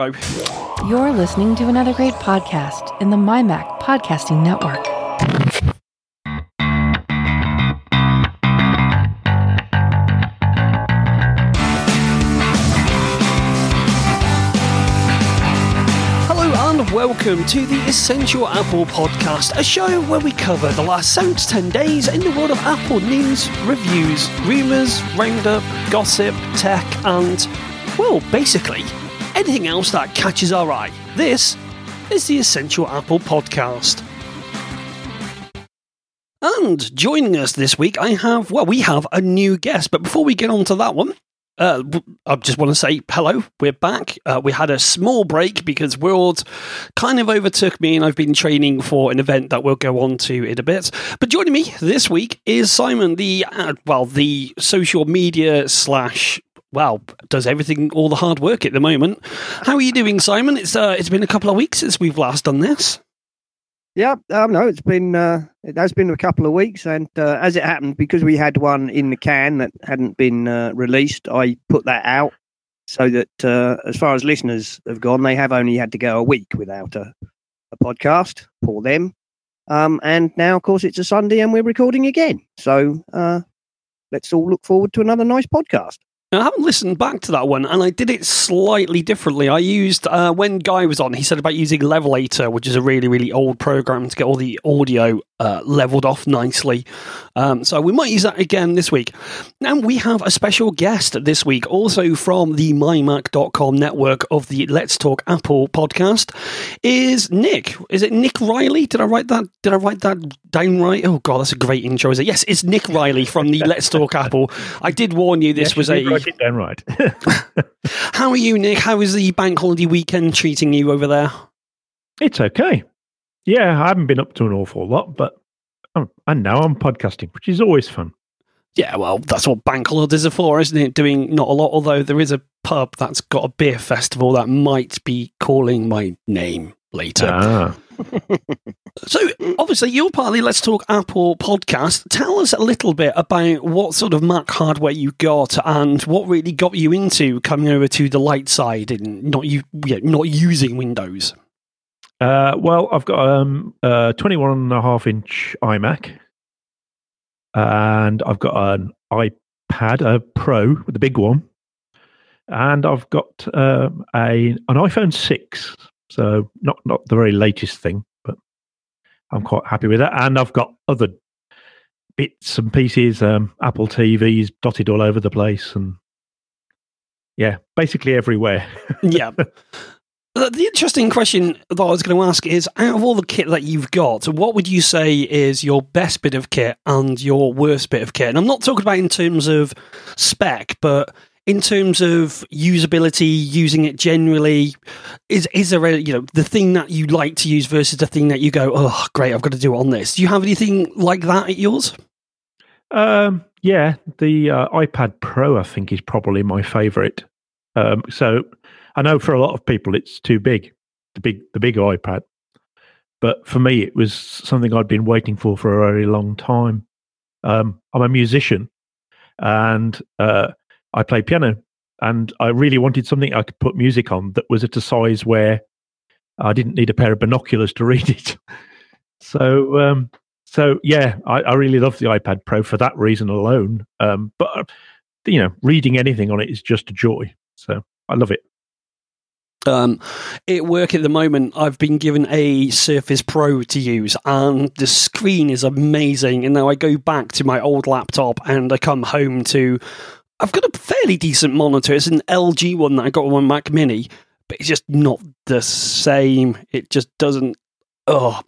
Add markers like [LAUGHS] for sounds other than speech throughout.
You're listening to another great podcast in the MyMac Podcasting Network. Hello and welcome to the Essential Apple Podcast, a show where we cover the last 7 to 10 days in the world of Apple news, reviews, rumours, roundup, gossip, tech, and, well, basically, anything else that catches our eye. This is the Essential Apple Podcast. And joining us this week, I have, well, we have a new guest. But before we get on to that one, uh, I just want to say hello. We're back. Uh, we had a small break because World kind of overtook me, and I've been training for an event that we'll go on to in a bit. But joining me this week is Simon, the uh, well, the social media slash well, does everything all the hard work at the moment. How are you doing, Simon? It's uh, it's been a couple of weeks since we've last done this. Yeah, um, no, it's been uh, it has been a couple of weeks, and uh, as it happened, because we had one in the can that hadn't been uh, released, I put that out so that uh, as far as listeners have gone, they have only had to go a week without a, a podcast for them. Um, and now, of course, it's a Sunday, and we're recording again. So uh, let's all look forward to another nice podcast. Now, I haven't listened back to that one, and I did it slightly differently. I used uh, when Guy was on. He said about using Levelator, which is a really, really old program to get all the audio uh, leveled off nicely. Um, so we might use that again this week. Now we have a special guest this week, also from the mymac.com network of the Let's Talk Apple podcast. Is Nick? Is it Nick Riley? Did I write that? Did I write that down right? Oh god, that's a great intro. Is it? Yes, it's Nick Riley from the Let's Talk Apple. I did warn you this Yes, was a. it down right. [LAUGHS] [LAUGHS] How are you, Nick? How is the bank holiday weekend treating you over there? it's okay. Yeah, I haven't been up to an awful lot, but I'm, and now I'm podcasting, which is always fun. Yeah, well, that's what bank holidays are for, isn't it? Doing not a lot, although there is a pub that's got a beer festival that might be calling my name later. Ah. [LAUGHS] So, obviously, you're part of the Let's Talk Apple podcast. Tell us a little bit about what sort of Mac hardware you got and what really got you into coming over to the light side and not you, yeah, not using Windows. Uh, well, I've got um, a 21 and a half inch iMac, and I've got an iPad, a Pro, the big one, and I've got um, a an iPhone 6. So not not the very latest thing, but I'm quite happy with that. And I've got other bits and pieces, um, Apple TVs dotted all over the place, and yeah, basically everywhere. [LAUGHS] yeah. The the interesting question that I was going to ask is out of all the kit that you've got, what would you say is your best bit of kit and your worst bit of kit? And I'm not talking about in terms of spec, but in terms of usability, using it generally, is is there a you know the thing that you like to use versus the thing that you go, oh great, I've got to do it on this. Do you have anything like that at yours? Um, yeah, the uh, iPad Pro, I think, is probably my favorite. Um, so I know for a lot of people it's too big, the big the big iPad. But for me, it was something I'd been waiting for for a very long time. Um, I'm a musician, and uh, I play piano, and I really wanted something I could put music on that was at a size where I didn't need a pair of binoculars to [LAUGHS] read it. So, um, so yeah, I, I really love the iPad Pro for that reason alone. Um, but uh, you know, reading anything on it is just a joy. So I love it. Um, at work at the moment, I've been given a Surface Pro to use, and the screen is amazing. And now I go back to my old laptop, and I come home to. I've got a fairly decent monitor. It's an LG one that I got on my Mac Mini, but it's just not the same. It just doesn't. Oh.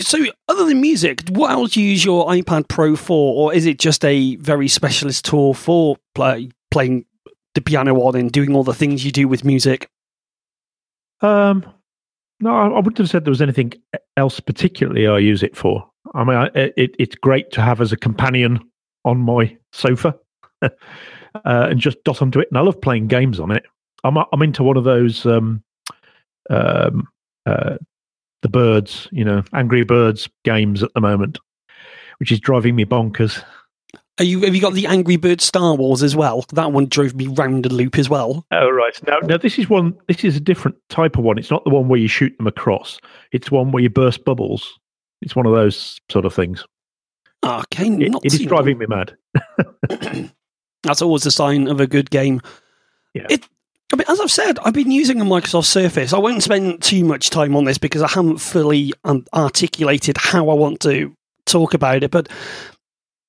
So, other than music, what else do you use your iPad Pro for, or is it just a very specialist tool for play, playing the piano on and doing all the things you do with music? Um, no, I I wouldn't have said there was anything else particularly I use it for. I mean, I, it, it's great to have as a companion on my sofa [LAUGHS] uh, and just dot onto it. And I love playing games on it. I'm I'm into one of those um, um, uh, the birds, you know, Angry Birds games at the moment, which is driving me bonkers. Are you, have you got the Angry Bird Star Wars as well? That one drove me round the loop as well. Oh right. Now, now this is one. This is a different type of one. It's not the one where you shoot them across. It's one where you burst bubbles. It's one of those sort of things. Okay, It, not it is driving me mad. [COUGHS] [COUGHS] [COUGHS] That's always a sign of a good game. Yeah. It, I mean, as I've said, I've been using a Microsoft Surface. I won't spend too much time on this because I haven't fully um, articulated how I want to talk about it. But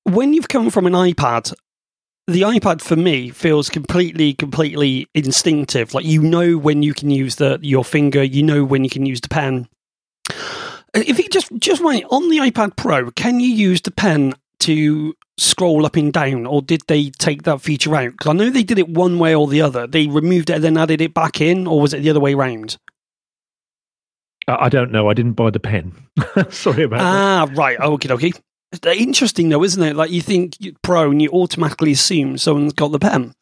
when you've come from an iPad, the iPad for me feels completely, completely instinctive. Like you know when you can use the your finger, you know when you can use the pen. If you just just wait on the iPad Pro, can you use the pen to scroll up and down, or did they take that feature out? Because I know they did it one way or the other. They removed it and then added it back in, or was it the other way round? I, don't know. I didn't buy the pen. [LAUGHS] Sorry about that. Ah, right. Okay, okay. Interesting though, isn't it? Like you think you're Pro, and you automatically assume someone's got the pen.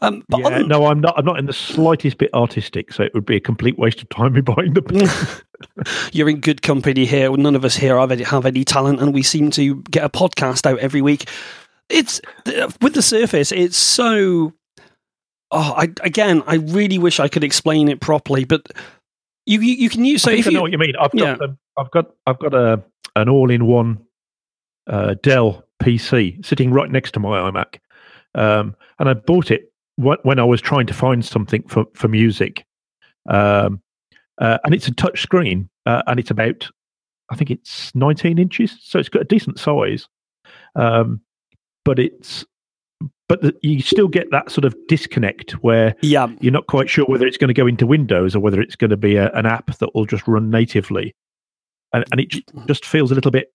Um, but Yeah, on- no, I'm not. I'm not in the slightest bit artistic, so it would be a complete waste of time me buying the [LAUGHS] [LAUGHS] you're in good company here. None of us here have any, have any talent, and we seem to get a podcast out every week. It's with the Surface. It's so. Oh, I, again, I really wish I could explain it properly, but you you, you can use. So I if I you, know what you mean. I've got, Yeah. the, I've got, I've got a an all-in-one uh, Dell PC sitting right next to my iMac, um, and I bought it wh- when I was trying to find something for for music, um, uh, and it's a touch screen, uh, and it's about, I think it's 19 inches, so it's got a decent size, um, but it's. But the, you still get that sort of disconnect where yeah, you're not quite sure whether it's going to go into Windows or whether it's going to be a, an app that will just run natively, and, and it j- just feels a little bit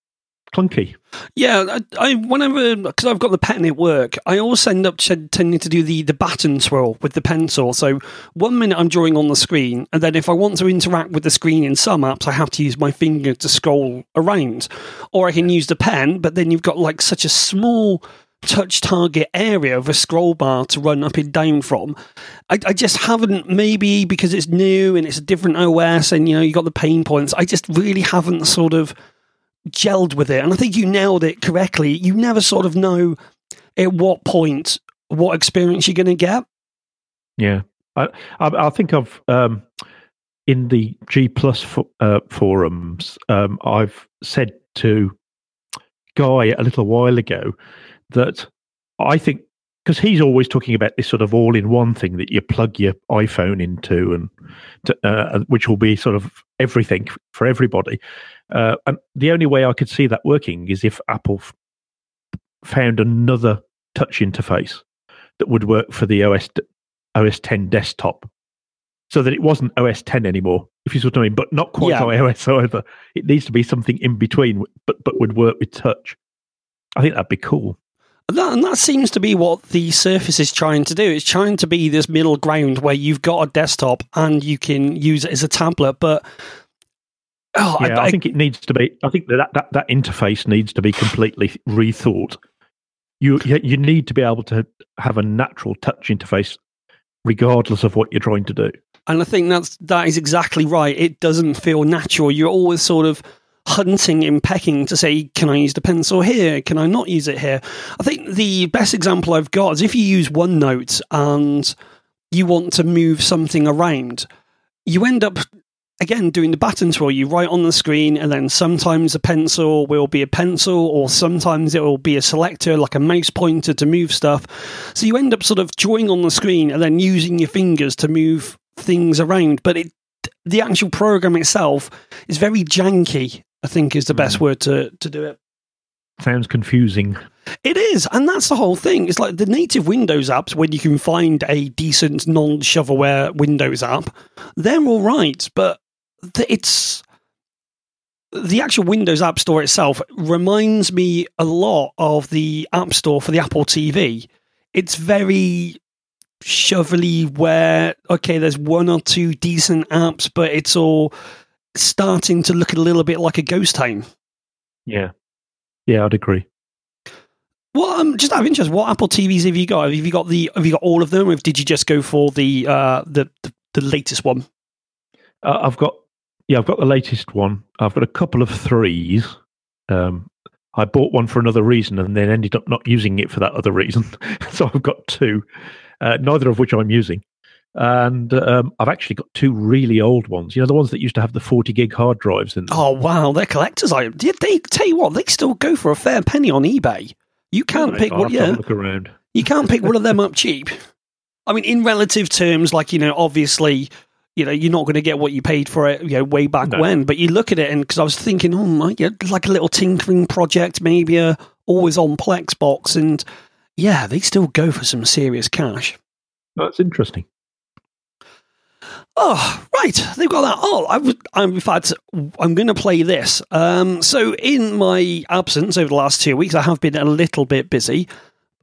clunky. Yeah, I, I whenever because I've got the pen at work, I always end up ch- tending to do the the baton swirl with the pencil. So one minute I'm drawing on the screen, and then if I want to interact with the screen in some apps, I have to use my finger to scroll around, or I can use the pen. But then you've got like such a small touch target area of a scroll bar to run up and down from. I, I just haven't maybe because it's new and it's a different OS, and you know you got the pain points. I just really haven't sort of gelled with it. And I think you nailed it correctly. You never sort of know at what point what experience you're going to get. Yeah, I I, I think I've um, in the G Plus fo- uh, forums, um, I've said to Guy a little while ago that I think because he's always talking about this sort of all-in-one thing that you plug your iPhone into, and to, uh, which will be sort of everything for everybody. Uh, and the only way I could see that working is if Apple f- found another touch interface that would work for the OS d- OS 10 desktop, so that it wasn't OS 10 anymore. If you see what I mean, but not quite Yeah. iOS either. It needs to be something in between, but but would work with touch. I think that'd be cool. That, and that seems to be what the Surface is trying to do. It's trying to be this middle ground where you've got a desktop and you can use it as a tablet. But oh, Yeah, I, think it needs to be. I think that that, that interface needs to be completely rethought. You you you need to be able to have a natural touch interface, regardless of what you're trying to do. And I think that's that is exactly right. It doesn't feel natural. You're always sort of hunting and pecking to say, can I use the pencil here? Can I not use it here? I think the best example I've got is if you use OneNote and you want to move something around, you end up again doing the button swirl. You write on the screen, and then sometimes a pencil will be a pencil, or sometimes it will be a selector like a mouse pointer to move stuff. So you end up sort of drawing on the screen and then using your fingers to move things around. But it, the actual program itself is very janky. I think is the best mm. word to to do it. Sounds confusing. It is, and that's the whole thing. It's like the native Windows apps when you can find a decent non-shovelware Windows app, they're all right, but it's the actual Windows App Store itself reminds me a lot of the App Store for the Apple TV. It's very shovelware okay, there's one or two decent apps, but it's all starting to look a little bit like a ghost town. Yeah, yeah, I'd agree. Well, um, just out of interest, what Apple TVs have you got? Have you got the? Have you got all of them, or did you just go for the uh, the, the the latest one? Uh, I've got yeah, I've got the latest one. I've got a couple of threes. Um, I bought one for another reason and then ended up not using it for that other reason. [LAUGHS] so I've got two, uh, neither of which I'm using. And um, I've actually got two really old ones. You know, the ones that used to have the 40 gig hard drives in them. Oh wow, they're collectors' items. Did they tell you what? They still go for a fair penny on eBay. You can't Right, pick one. Yeah, look around. you can't pick one of them up [LAUGHS] cheap. I mean, in relative terms, like you know, obviously, you know, you're not going to get what you paid for it, you know, way back No. when. But you look at it, and because I was thinking, oh my, yeah, like a little tinkering project, maybe a always on Plex box, and yeah, they still go for some serious cash. That's interesting. Oh, right. They've got that. Oh, I would, I'm, in fact, I'm going to play this. Um, so, in my absence over the last two weeks, I have been a little bit busy.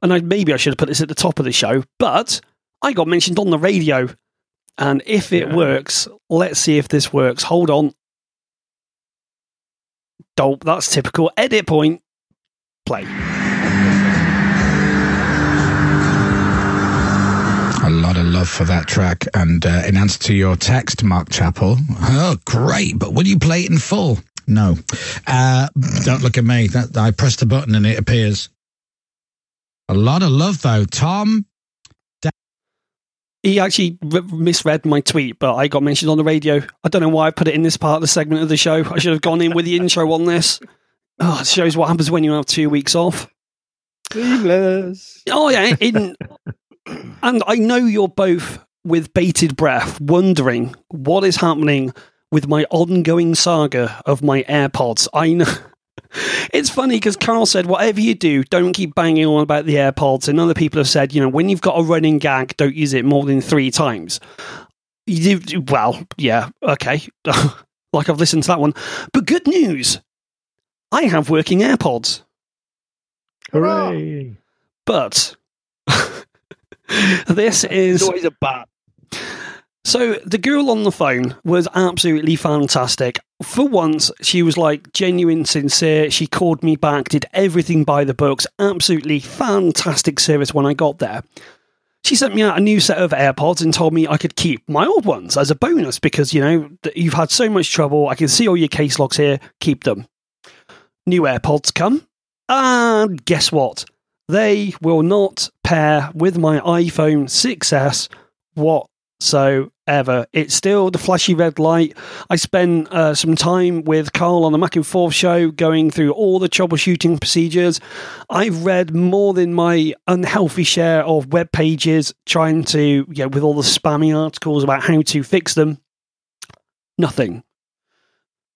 And I, maybe I should have put this at the top of the show, but I got mentioned on the radio. And if it Yeah. works, let's see if this works. Hold on. Dope. That's typical. Edit point. Play. A lot of love for that track. And uh, in answer to your text, Mark Chappell, oh, great, but will you play it in full? No. Uh, don't look at me. That, I press the button and it appears. A lot of love, though. Tom, He actually r- misread my tweet, but I got mentioned on the radio. I don't know why I put it in this part of the segment of the show. I should have gone in with the intro on this. Oh, it shows what happens when you have two weeks off. Seamless. Oh yeah, in, [CLEARS THROAT] and I know you're both with bated breath, wondering what is happening with my ongoing saga of my AirPods. I know. [LAUGHS] It's funny because Carl said, whatever you do, don't keep banging on about the AirPods. And other people have said, you know, when you've got a running gag, don't use it more than three times. You do, well, yeah, okay. [LAUGHS] like I've listened to that one. But good news I have working AirPods. Hooray! But [LAUGHS] this is always a but. so the girl on the phone was absolutely fantastic. For once, she was like genuine, sincere. She called me back, did everything by the books. Absolutely fantastic service when I got there. She sent me out a new set of AirPods and told me I could keep my old ones as a bonus because, you know, you've had so much trouble. I can see all your case logs here. Keep them. New AirPods come. And guess what? They will not pair with my iPhone 6S whatsoever. It's still the flashy red light. I spent uh, some time with Carl on the Mac and Forth show going through all the troubleshooting procedures. I've read more than my unhealthy share of web pages trying to, yeah, with all the spammy articles about how to fix them. Nothing.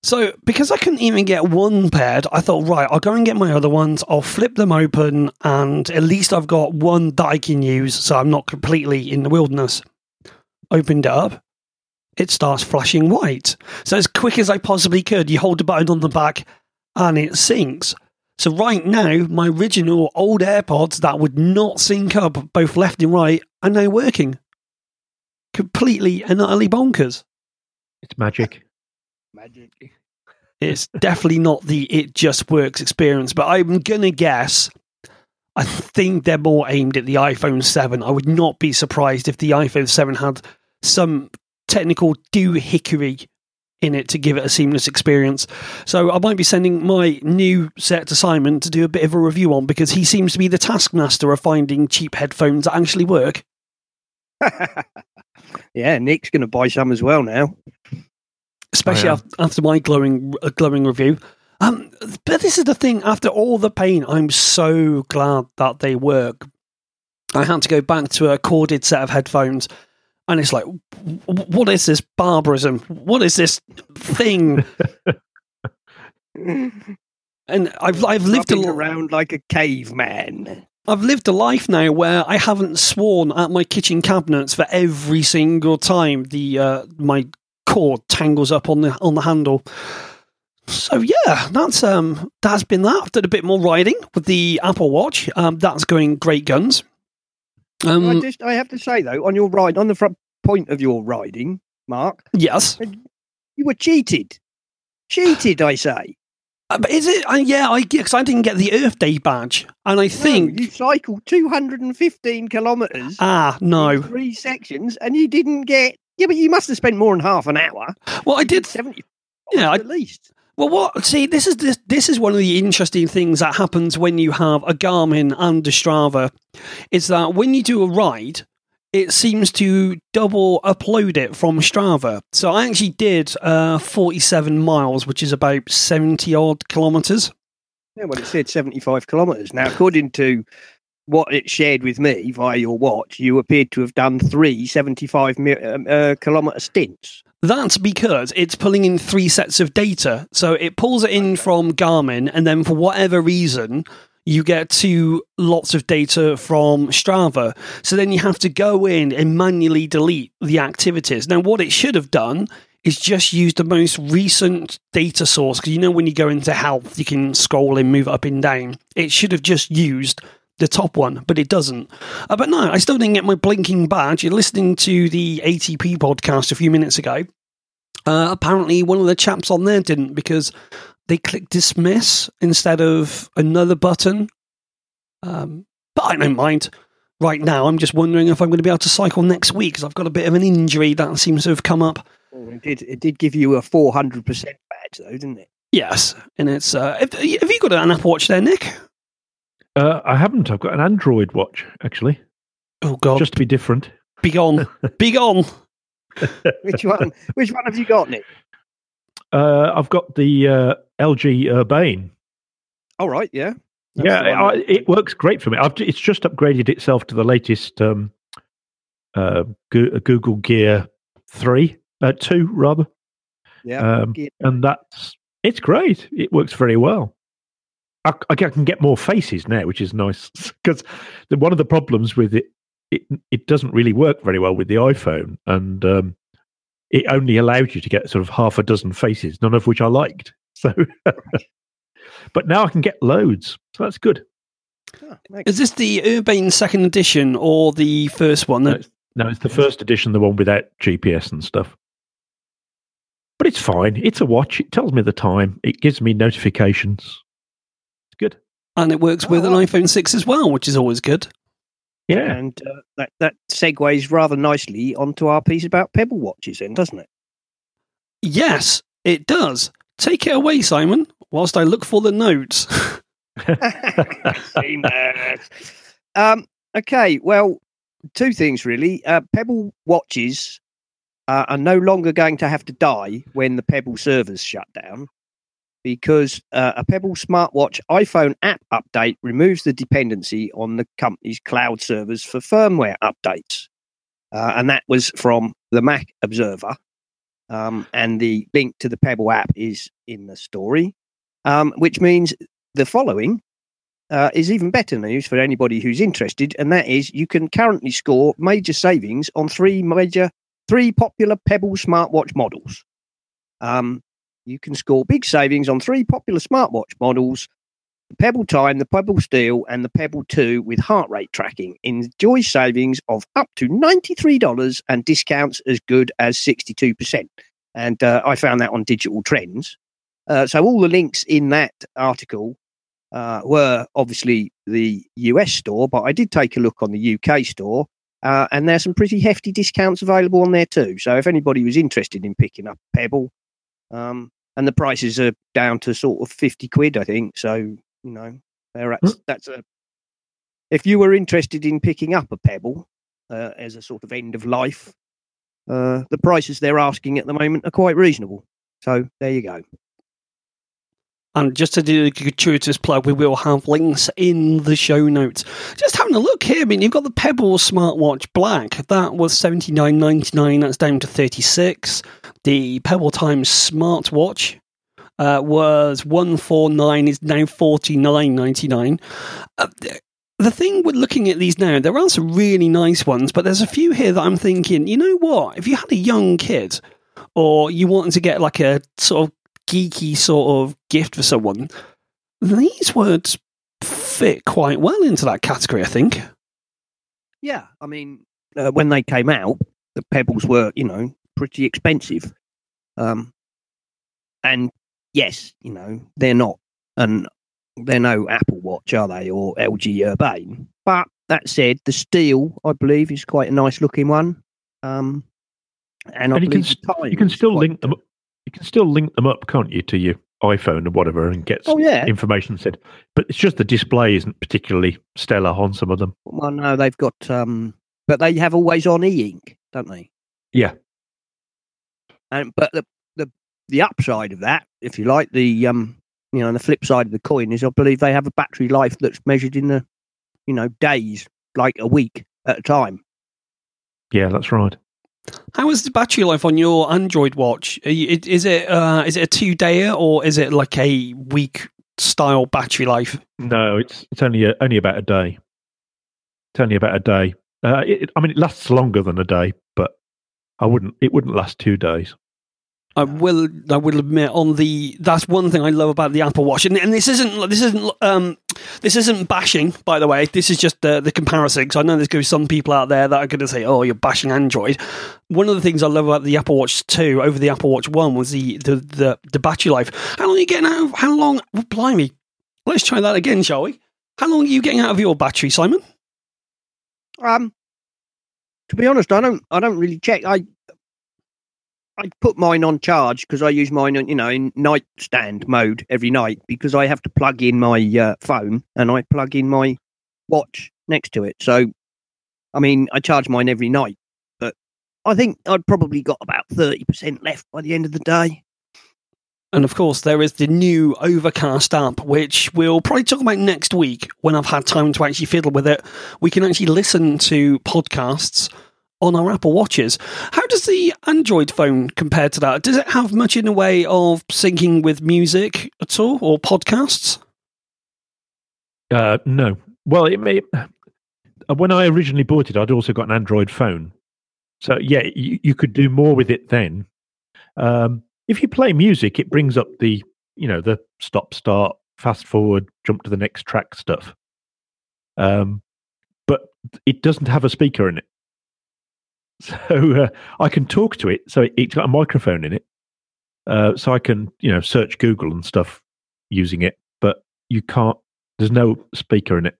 So, because I couldn't even get one paired, I thought, right, I'll go and get my other ones. I'll flip them open, and at least I've got one that I can use, so I'm not completely in the wilderness. Opened it up. It starts flashing white. So, as quick as I possibly could, you hold the button on the back, and it syncs. So, right now, my original old AirPods that would not sync up both left and right are now working. Completely and utterly bonkers. It's magic. Magic. It's definitely not the it just works experience, but I'm gonna guess. I think they're more aimed at the iPhone 7. I would not be surprised if the iPhone 7 had some technical doohickery in it to give it a seamless experience. So I might be sending my new set to Simon to do a bit of a review on because he seems to be the taskmaster of finding cheap headphones that actually work. [LAUGHS] yeah, Nick's going to buy some as well now. Especially Oh, yeah. after my glowing uh, glowing review. Um, but this is the thing. After all the pain, I'm so glad that they work. I had to go back to a corded set of headphones, and it's like, w- w- what is this barbarism? What is this thing? [LAUGHS] And I've I've lived a around like a caveman. I've lived a life now where I haven't sworn at my kitchen cabinets for every single time the uh, my cord tangles up on the on the handle. So yeah, that's um that's been that. I've done a bit more riding with the Apple Watch. Um, that's going great guns. I Um, just, I have to say though, on your ride, on the front point of your riding, Mark, yes, you were cheated. Cheated, I say. Uh, but is it? Uh, yeah, I because I didn't get the Earth Day badge, and I No, think you cycled 215 kilometres ah in no. three sections, and you didn't get. Yeah, but you must have spent more than half an hour. Well, I did. seventy. Yeah, I- at least. Well, what? See, this is this, this is one of the interesting things that happens when you have a Garmin and a Strava, is that when you do a ride, it seems to double upload it from Strava. So I actually did uh, 47 miles, which is about 70 odd kilometers. Yeah, well, it said 75 kilometres. Now, according to what it shared with me via your watch, you appeared to have done three 75 mi- um, uh, kilometre stints. That's because it's pulling in three sets of data. So it pulls it in from Garmin, and then for whatever reason, you get two lots of data from Strava. So then you have to go in and manually delete the activities. Now, what it should have done is just use the most recent data source because you know when you go into health, you can scroll and move up and down. It should have just used the top one, but it doesn't. Uh, but no, I still didn't get my blinking badge. You're listening to the ATP podcast a few minutes ago. Uh, apparently, one of the chaps on there didn't because they clicked dismiss instead of another button. Um, but I don't mind. Right now, I'm just wondering if I'm going to be able to cycle next week because I've got a bit of an injury that seems to have come up. Well, it did. It did give you a 400% badge, though, didn't it? Yes, and it's. Uh, have, have you got an Apple Watch there, Nick? Uh, I haven't. I've got an Android watch actually, Oh God, just to be different. be gone, be gone. [LAUGHS] Which one? Which one have you got, Nick? Uh, I've got the uh, LG Urbane. All right, yeah. That's yeah, the I, it works great for me. I've, it's just upgraded itself to the latest um, uh, Go- Google Gear three, uh, two rather, yeah. um, and that's it's great. It works very well. I, I can get more faces now, which is nice [LAUGHS] because one of the problems with it, it it doesn't really work very well with the iPhone, and um, it only allowed you to get sort of half a dozen faces, none of which I liked. [LAUGHS] So, but now I can get loads, so that's good. Excellent. Is this the Urbane second edition or the first one? No, it's, no, it's the first edition, the one without GPS and stuff. But it's fine. It's a watch. It tells me the time. It gives me notifications. It's good. and it works with Oh, an wow. iPhone 6 as well, which is always good. Yeah. And uh, that, that segues rather nicely onto our piece about Pebble watches, then, doesn't it? Yes, it does. Take it away, Simon, whilst I look for the notes. [LAUGHS] Seamless. um, okay, well, two things really. Uh, Pebble watches uh, are no longer going to have to die when the Pebble servers shut down because uh, a Pebble smartwatch iPhone app update removes the dependency on the company's cloud servers for firmware updates. Uh, and that was from the Mac Observer. Um, and the link to the Pebble app is in the story, um, which means the following uh, is even better news for anybody who's interested, and that is you can currently score major savings on three major, three popular Pebble smartwatch models. Um, you can score big savings on three popular smartwatch models: the Pebble Time, the Pebble Steel, and the Pebble Two with heart rate tracking. Enjoy savings of up to ninety-three dollars and discounts as good as sixty-two percent. And uh, I found that on Digital Trends. Uh, so all the links in that article uh, were obviously the US store, but I did take a look on the UK store, uh, and there's some pretty hefty discounts available on there too. So if anybody was interested in picking up Pebble, um, and the prices are down to sort of fifty quid, I think. So you know, they're at, that's a. If you were interested in picking up a Pebble uh, as a sort of end of life, uh, the prices they're asking at the moment are quite reasonable. So there you go. And just to do a gratuitous plug, we will have links in the show notes. Just having a look here, I mean, you've got the Pebble Smartwatch Black. That was seventy nine ninety nine. That's down to thirty six. The Pebble Time Smartwatch uh, was one four nine. Is now forty nine ninety nine. Uh, the thing with looking at these now, there are some really nice ones, but there's a few here that I'm thinking, you know what? If you had a young kid, or you wanted to get like a sort of geeky sort of gift for someone, these words fit quite well into that category, I think. Yeah, I mean, uh, when they came out, the pebbles were, you know, pretty expensive. Um, and yes, you know, they're not, and they're no Apple Watch, are they, or LG Urbane? But that said, the steel, I believe, is quite a nice looking one. Um, and I And you can believe st- the time You can still link them. up- You can still link them up, can't you, to your iPhone or whatever and get Oh yeah. information said. But it's just the display isn't particularly stellar on some of them. Well, no, they've got, um, but they have always on e-ink, don't they? Yeah. And but the the the upside of that, if you like, the um, you know, the flip side of the coin is, I believe they have a battery life that's measured in the, you know, days, like a week at a time. Yeah, that's right. How is the battery life on your Android watch? Is it uh, is it a two day or is it like a week style battery life? No, it's it's only a, only about a day. It's only about a day. Uh, it, I mean, it lasts longer than a day, but I wouldn't. It wouldn't last two days. I will. I will admit on the. That's one thing I love about the Apple Watch, and, and this isn't. This isn't. Um, this isn't bashing, by the way. This is just the the comparison. Because I know there's going to be some people out there that are going to say, "Oh, you're bashing Android." One of the things I love about the Apple Watch Two over the Apple Watch One was the the the, the battery life. How long are you getting out? Of, how long? Oh, blimey! Let's try that again, shall we? How long are you getting out of your battery, Simon? Um, to be honest, I don't. I don't really check. I I put mine on charge because I use mine, you know, in nightstand mode every night because I have to plug in my uh, phone and I plug in my watch next to it. So, I mean, I charge mine every night, but I think I'd probably got about thirty percent left by the end of the day. And of course, there is the new Overcast app, which we'll probably talk about next week when I've had time to actually fiddle with it. We can actually listen to podcasts on our Apple Watches. How does the Android phone compare to that? Does it have much in the way of syncing with music at all or podcasts? Uh, no. Well, it may. uh, When I originally bought it, I'd also got an Android phone, so yeah, you, you could do more with it then. Um, if you play music, it brings up the you know the stop, start, fast forward, jump to the next track stuff. Um, but it doesn't have a speaker in it, so uh, I can talk to it. So it, it's got a microphone in it, uh, so I can you know search Google and stuff using it. But you can't. There's no speaker in it.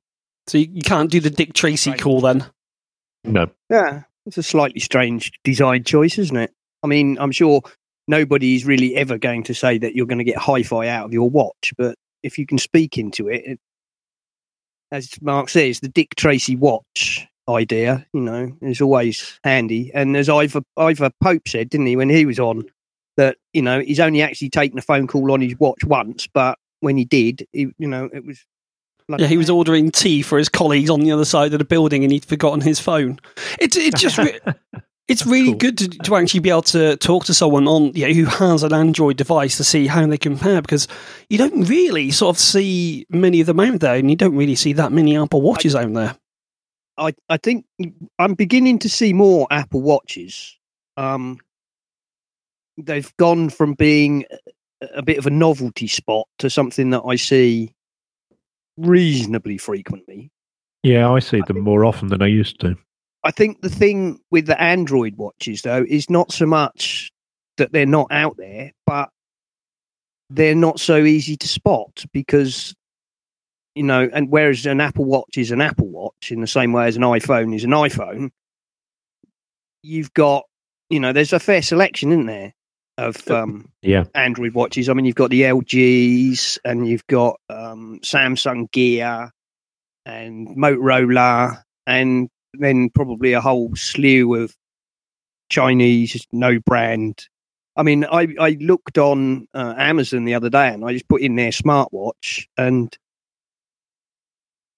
So you, you can't do the Dick Tracy call then. No. Yeah, it's a slightly strange design choice, isn't it? I mean, I'm sure nobody's really ever going to say that you're going to get hi-fi out of your watch, but if you can speak into it, it as Mark says, the Dick Tracy watch idea, you know, is always handy. And as Ivor, Ivor Pope said, didn't he, when he was on, that you know he's only actually taken a phone call on his watch once, but when he did, he, you know, it was. Yeah, he was ordering tea for his colleagues on the other side of the building, and he'd forgotten his phone. It it just re- [LAUGHS] it's really cool. good to, to actually be able to talk to someone on yeah, who has an Android device to see how they compare because you don't really sort of see many of them out there, and you don't really see that many Apple Watches out there. I, I think I'm beginning to see more Apple Watches. Um, they've gone from being a- a bit of a novelty spot to something that I see reasonably frequently. Yeah, I see them more often than I used to. I think the thing with the Android watches, though, is not so much that they're not out there, but they're not so easy to spot because, you know, and whereas an Apple Watch is an Apple Watch in the same way as an iPhone is an iPhone, you've got, you know, there's a fair selection, isn't there, of um, Yeah. Android watches. I mean, you've got the LGs and you've got um, Samsung Gear and Motorola, and then probably a whole slew of Chinese no brand. I mean, I, I looked on uh, Amazon the other day and I just put in their smartwatch, and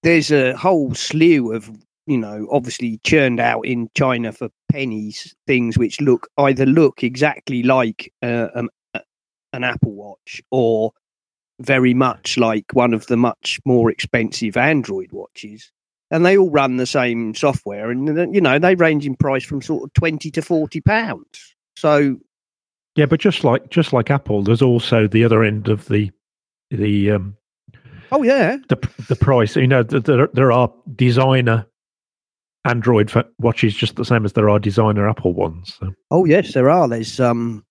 there's a whole slew of, you know, obviously churned out in China for pennies things which look either look exactly like uh, um, an Apple Watch or very much like one of the much more expensive Android watches. And they all run the same software, and uh, you know they range in price from sort of twenty to forty pounds. So Yeah, but just like just like Apple, there's also the other end of the the um Oh yeah, the the price. You know, th- there there are designer Android watches just the same as there are designer Apple ones. So. oh yes, there are. There's um,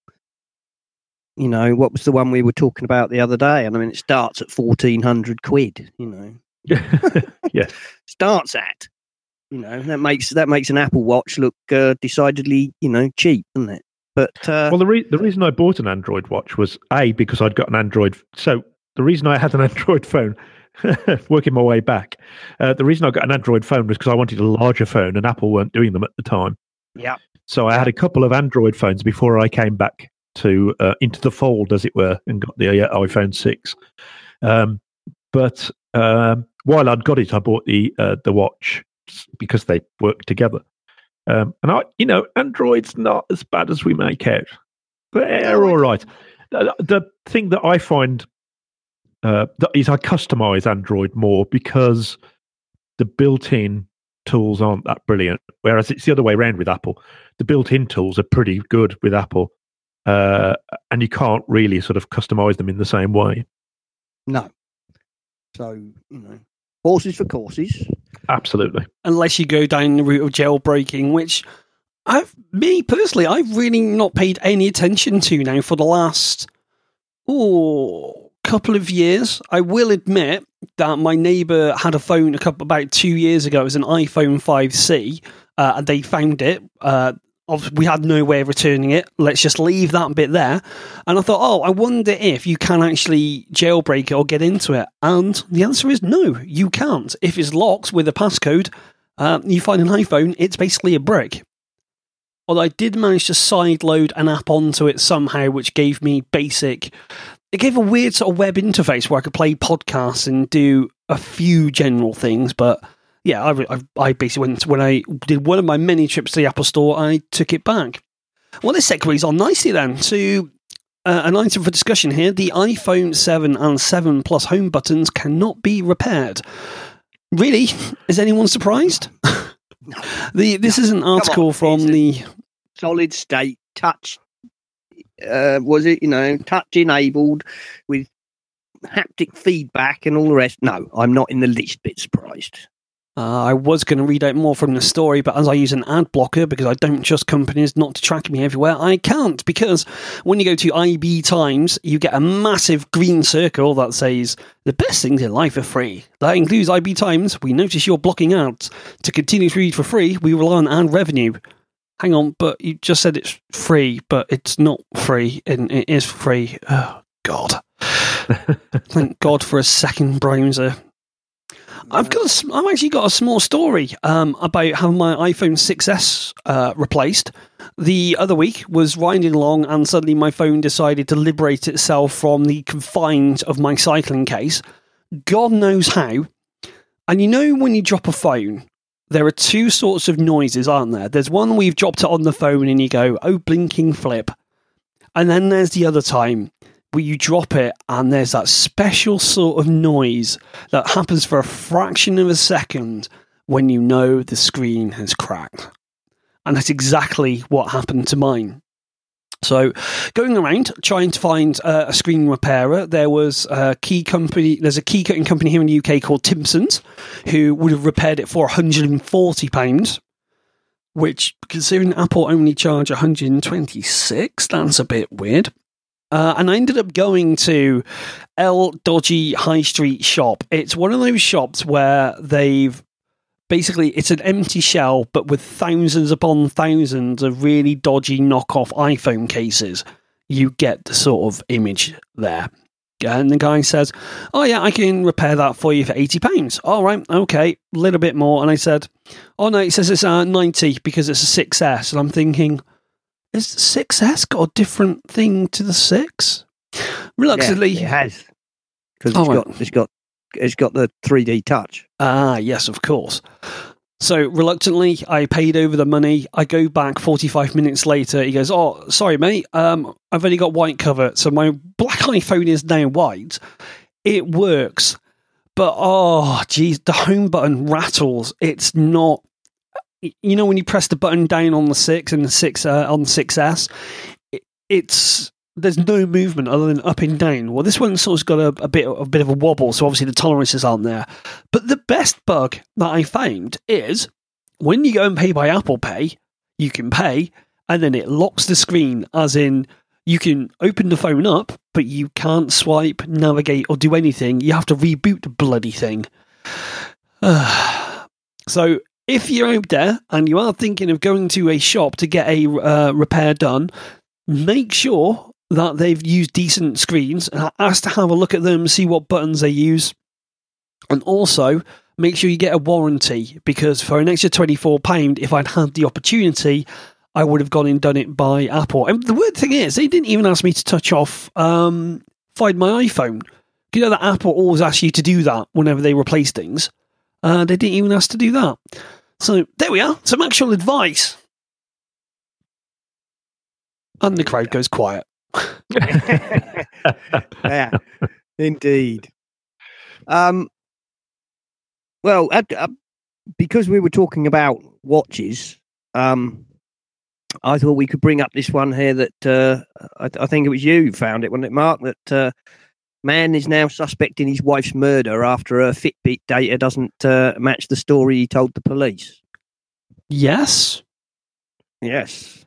you know, what was the one we were talking about the other day? And I mean, it starts at fourteen hundred quid. You know, [LAUGHS] yeah, [LAUGHS] starts at. You know, that makes that makes an Apple Watch look uh, decidedly, you know, cheap, doesn't it? But uh, Well, the re- the reason I bought an Android watch was a because I'd got an Android. So the reason I had an [LAUGHS] Android phone, [LAUGHS] working my way back, uh, the reason I got an Android phone was because I wanted a larger phone, and Apple weren't doing them at the time. yeah, So I had a couple of Android phones before I came back to uh, into the fold, as it were, and got the uh, iPhone six. Um, but um, while I'd got it, I bought the uh, the watch because they work together. Um, and I, you know, Android's not as bad as we make out. They're all right. The, the thing that I find uh, that is I customize Android more because the built-in tools aren't that brilliant. Whereas it's the other way around with Apple. The built-in tools are pretty good with Apple, uh, and you can't really sort of customize them in the same way. no. So you know, horses for courses. Absolutely. unless you go down the route of jailbreaking, which I've me personally, I've really not paid any attention to now for the last oh couple of years. I will admit that my neighbour had a phone a couple about two years ago. It was an iPhone 5C, uh, and they found it. Uh, we had no way of returning it. Let's just leave that bit there. And I thought, oh, I wonder if you can actually jailbreak it or get into it. And the answer is no, you can't. If it's locked with a passcode, uh, you find an iPhone, it's basically a brick. Although I did manage to sideload an app onto it somehow, which gave me basic. It gave a weird sort of web interface where I could play podcasts and do a few general things. But yeah, I, I, I basically went when I did one of my many trips to the Apple Store, I took it back. Well, this segues on nicely then to uh, an item for discussion here. The iPhone 7 and 7 Plus home buttons cannot be repaired. Really? Is anyone surprised? [LAUGHS] the This is an article on, from the. Solid state touch. Uh, was it you know touch enabled with haptic feedback and all the rest? No, I'm not in the least bit surprised. Uh, I was going to read out more from the story, but as I use an ad blocker because I don't trust companies not to track me everywhere, I can't. Because when you go to IB Times, you get a massive green circle that says, The best things in life are free. That includes IB Times. We notice you're blocking out. To continue to read for free, we rely on ad revenue. Hang on, but you just said it's free, but it's not free, and it is free. Oh, God. [LAUGHS] Thank God for a second browser. I've got a, I've actually got a small story um, about having my iPhone 6s uh, replaced. The other week was riding along, and suddenly my phone decided to liberate itself from the confines of my cycling case. God knows how. And you know when you drop a phone, there are two sorts of noises, aren't there? There's one you've dropped it on the phone and you go, "Oh, blinking flip," and then there's the other time where you drop it and there's that special sort of noise that happens for a fraction of a second when you know the screen has cracked. And that's exactly what happened to mine. So, going around trying to find uh, a screen repairer, there was a key company. There's a key cutting company here in the UK called Timpsons, who would have repaired it for 140 pounds. Which, considering Apple only charge 126, that's a bit weird. Uh, and I ended up going to El Dodgy High Street shop. It's one of those shops where they've basically it's an empty shell, but with thousands upon thousands of really dodgy knockoff iPhone cases. You get the sort of image there. And the guy says, "Oh yeah, I can repair that for you for eighty pounds." All right, okay, a little bit more. And I said, "Oh no," he says it's uh, ninety because it's a 6S. And I'm thinking, is the 6S got a different thing to the 6? Reluctantly, Yeah, it has because Oh, it's right. got it's got it's got the 3D touch. Ah, yes, of course. So reluctantly, I paid over the money. I go back 45 minutes later. He goes, "Oh, sorry, mate. Um, I've only got white cover, so my black [LAUGHS] iPhone is now white. It works, but oh, geez, the home button rattles. It's not. You know when you press the button down on the six and the six uh, on the 6S, it, it's there's no movement other than up and down. Well, this one's sort of got a, a bit a bit of a wobble, so obviously the tolerances aren't there. But the best bug that I found is when you go and pay by Apple Pay, you can pay and then it locks the screen, as in you can open the phone up, but you can't swipe, navigate, or do anything. You have to reboot the bloody thing. [SIGHS] so if you're out there and you are thinking of going to a shop to get a uh, repair done, make sure that they've used decent screens and ask to have a look at them, see what buttons they use, and also make sure you get a warranty because for an extra £24, if I'd had the opportunity, I would have gone and done it by Apple. And the weird thing is, they didn't even ask me to touch off um, Find My iPhone. You know that Apple always asks you to do that whenever they replace things. Uh, they didn't even ask to do that. So there we are, some actual advice. And the crowd goes quiet. [LAUGHS] yeah, indeed. Um, well, uh, uh, because we were talking about watches, um, I thought we could bring up this one here that uh, I, I, think it was you who found it, wasn't it, Mark? That uh, man is now suspecting his wife's murder after her Fitbit data doesn't uh, match the story he told the police. Yes. Yes.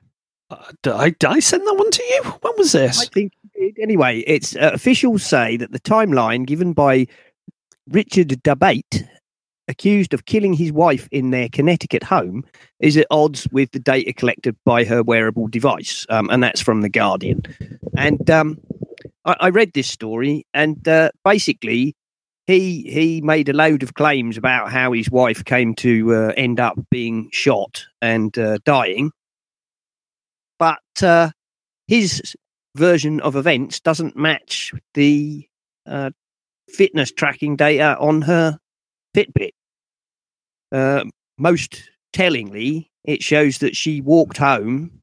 Did, I, did I send that one to you? When was this? I think. Anyway, it's uh, officials say that the timeline given by Richard Dabate accused of killing his wife in their Connecticut home is at odds with the data collected by her wearable device. Um, and that's from The Guardian. And um, I, I, read this story, and uh, basically, he he made a load of claims about how his wife came to uh, end up being shot and uh, dying. But uh, his version of events doesn't match the uh, fitness tracking data on her Fitbit. Uh, most tellingly, it shows that she walked home,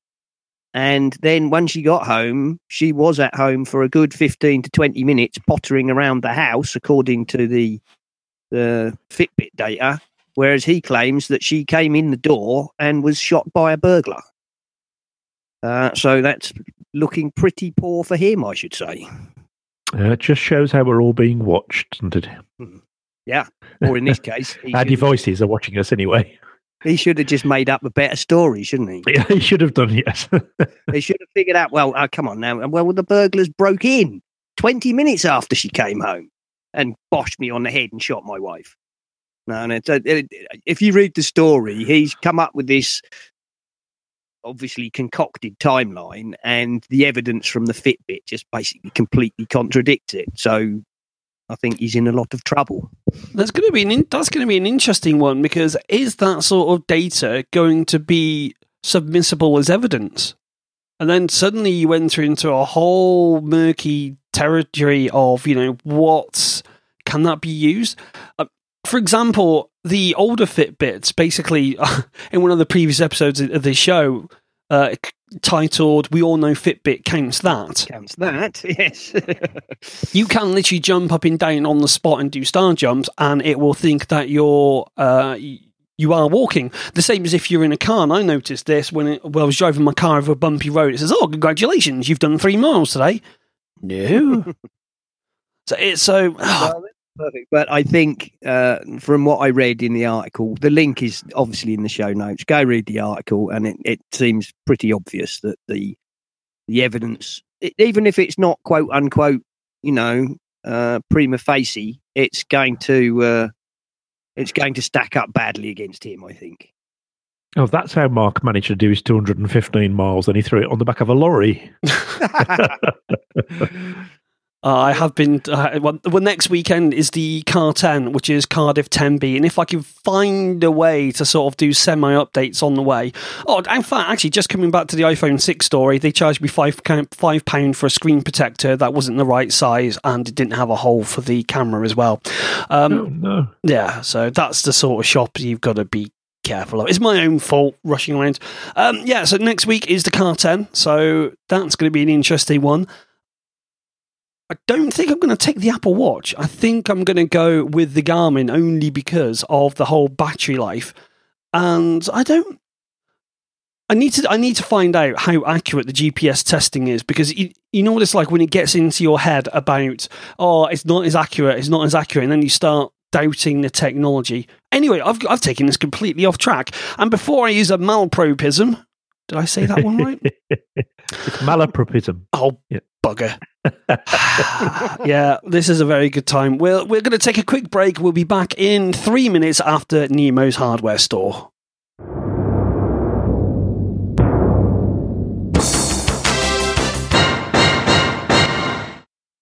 and then when she got home, she was at home for a good fifteen to twenty minutes, pottering around the house, according to the the Fitbit data. Whereas he claims that she came in the door and was shot by a burglar. Uh, so that's looking pretty poor for him, I should say. Uh, it just shows how we're all being watched, doesn't it? Hmm. Yeah. Or in this [LAUGHS] case, our devices are watching us anyway. He should have just made up a better story, shouldn't he? Yeah, [LAUGHS] he should have done, yes. he should have figured out, well, uh, come on now. Well, the burglars broke in 20 minutes after she came home and boshed me on the head and shot my wife. No, no. It, it, if you read the story, he's come up with this obviously concocted timeline, and the evidence from the Fitbit just basically completely contradicts it. So I think he's in a lot of trouble. That's going to be an in, that's going to be an interesting one because is that sort of data going to be submissible as evidence? And then suddenly you enter into a whole murky territory of you know what can that be used? Uh, for example, the older Fitbits, basically, [LAUGHS] in one of the previous episodes of the show, uh, titled "We All Know Fitbit Counts That." Counts that, [LAUGHS] yes. you can literally jump up and down on the spot and do star jumps, and it will think that you're. Uh, you are walking. The same as if you're in a car. And I noticed this when, it, when I was driving my car over a bumpy road. It says, "Oh, congratulations, you've done three miles today." No. [LAUGHS] so it's so. Oh, Perfect. But I think uh, from what I read in the article, the link is obviously in the show notes. Go read the article, and it, it seems pretty obvious that the the evidence, it, even if it's not quote unquote, you know, uh, prima facie, it's going to uh, it's going to stack up badly against him. I think. Oh, that's how Mark managed to do his 215 miles, and he threw it on the back of a lorry. [LAUGHS] [LAUGHS] [LAUGHS] Uh, I have been. Uh, well, well, next weekend is the Car 10, which is Cardiff 10B. And if I can find a way to sort of do semi updates on the way. Oh, in fact, actually, just coming back to the iPhone 6 story, they charged me five, five pound for a screen protector that wasn't the right size and it didn't have a hole for the camera as well. Um, oh, no. Yeah, so that's the sort of shop you've got to be careful of. It's my own fault rushing around. Um, yeah, so next week is the Car 10. So that's going to be an interesting one. I don't think I'm going to take the Apple Watch. I think I'm going to go with the Garmin only because of the whole battery life. And I don't. I need to. I need to find out how accurate the GPS testing is because you, you know what it's like when it gets into your head about oh it's not as accurate, it's not as accurate, and then you start doubting the technology. Anyway, I've I've taken this completely off track. And before I use a malapropism, did I say that one right? [LAUGHS] it's malapropism. Oh, yeah. bugger. [SIGHS] yeah, this is a very good time. We're, we're going to take a quick break. We'll be back in three minutes after Nemo's hardware store.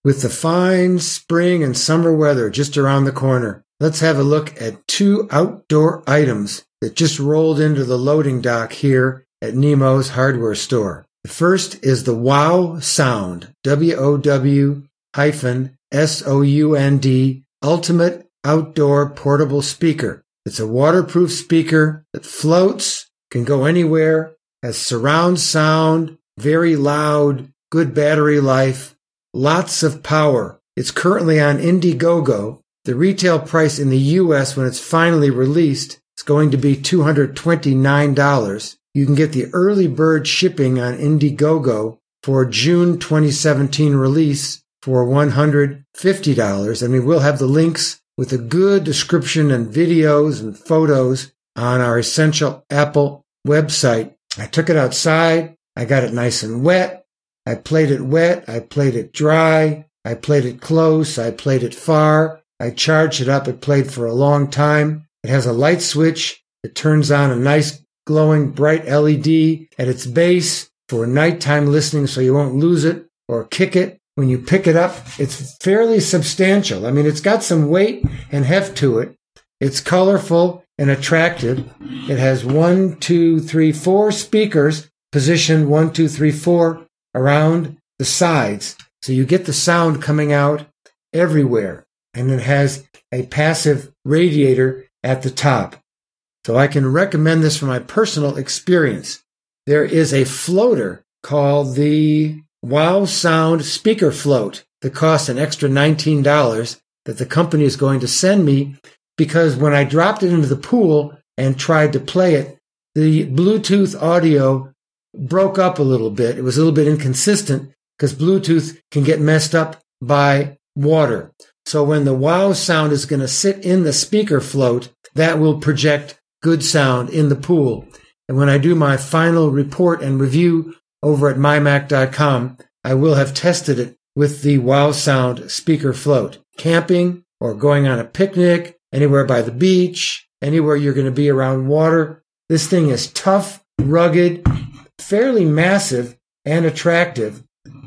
With the fine spring and summer weather just around the corner, let's have a look at two outdoor items that just rolled into the loading dock here at Nemo's hardware store. The first is the WOW Sound, W-O-W hyphen S-O-U-N-D, Ultimate Outdoor Portable Speaker. It's a waterproof speaker that floats, can go anywhere, has surround sound, very loud, good battery life, lots of power. It's currently on Indiegogo. The retail price in the US when it's finally released is going to be $229. You can get the early bird shipping on Indiegogo for June 2017 release for $150. I mean, we'll have the links with a good description and videos and photos on our Essential Apple website. I took it outside. I got it nice and wet. I played it wet. I played it dry. I played it close. I played it far. I charged it up. It played for a long time. It has a light switch. It turns on a nice glowing bright LED at its base for nighttime listening so you won't lose it or kick it. When you pick it up, it's fairly substantial. I mean, it's got some weight and heft to it. It's colorful and attractive. It has one, two, three, four speakers positioned one, two, three, four around the sides. So you get the sound coming out everywhere. And it has a passive radiator at the top. So I can recommend this from my personal experience. There is a floater called the Wow Sound Speaker Float that costs an extra $19 that the company is going to send me because when I dropped it into the pool and tried to play it, the Bluetooth audio broke up a little bit. It was a little bit inconsistent because Bluetooth can get messed up by water. So when the wow sound is going to sit in the speaker float, that will project good sound in the pool. And when I do my final report and review over at mymac.com, I will have tested it with the wow sound speaker float. Camping or going on a picnic anywhere by the beach, anywhere you're going to be around water. This thing is tough, rugged, fairly massive, and attractive,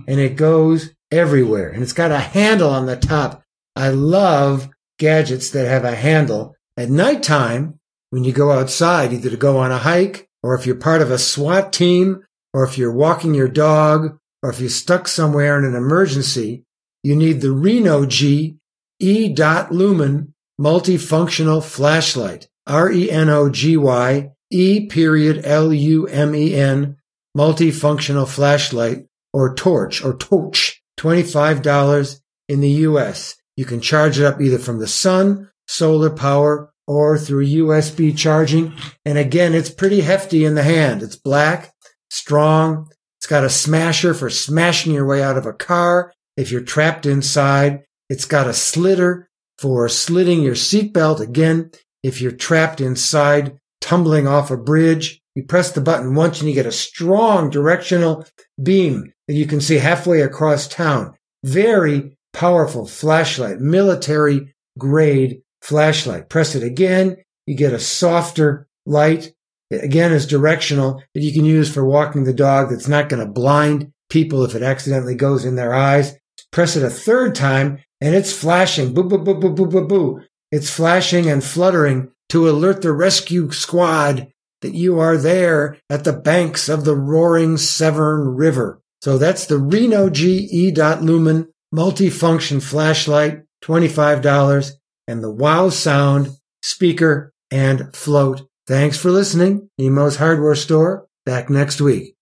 and it goes everywhere. And it's got a handle on the top. I love gadgets that have a handle. At nighttime, when you go outside, either to go on a hike, or if you're part of a SWAT team, or if you're walking your dog, or if you're stuck somewhere in an emergency, you need the Renogy E. Lumen multifunctional flashlight. R-E-N-O-G-Y E period L-U-M-E-N multifunctional flashlight or torch or torch. $25 in the US. You can charge it up either from the sun, solar power, or through USB charging. And again, it's pretty hefty in the hand. It's black, strong. It's got a smasher for smashing your way out of a car. If you're trapped inside, it's got a slitter for slitting your seatbelt. Again, if you're trapped inside, tumbling off a bridge, you press the button once and you get a strong directional beam that you can see halfway across town. Very powerful flashlight, military grade flashlight. Press it again. You get a softer light. It again is directional that you can use for walking the dog that's not going to blind people if it accidentally goes in their eyes. Press it a third time and it's flashing. Boo, boo, boo, boo, boo, boo, boo. It's flashing and fluttering to alert the rescue squad that you are there at the banks of the roaring Severn River. So that's the Reno GE Lumen multifunction flashlight, $25, and the Wow Sound speaker and float. Thanks for listening. Nemo's Hardware Store, back next week.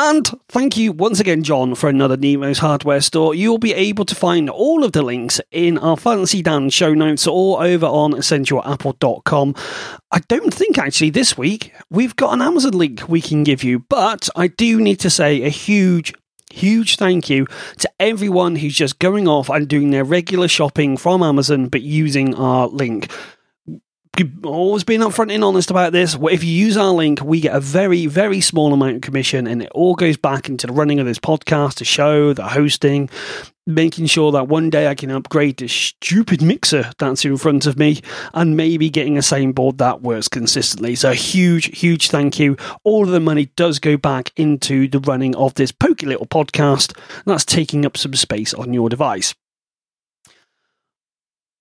And thank you once again, John, for another Nemo's hardware store. You'll be able to find all of the links in our Fancy Dan show notes or over on essentialapple.com. I don't think actually this week we've got an Amazon link we can give you, but I do need to say a huge huge thank you to everyone who's just going off and doing their regular shopping from Amazon but using our link always being upfront and honest about this. If you use our link, we get a very, very small amount of commission, and it all goes back into the running of this podcast, the show, the hosting, making sure that one day I can upgrade this stupid mixer that's in front of me, and maybe getting a soundboard that works consistently. So, a huge, huge thank you. All of the money does go back into the running of this pokey little podcast that's taking up some space on your device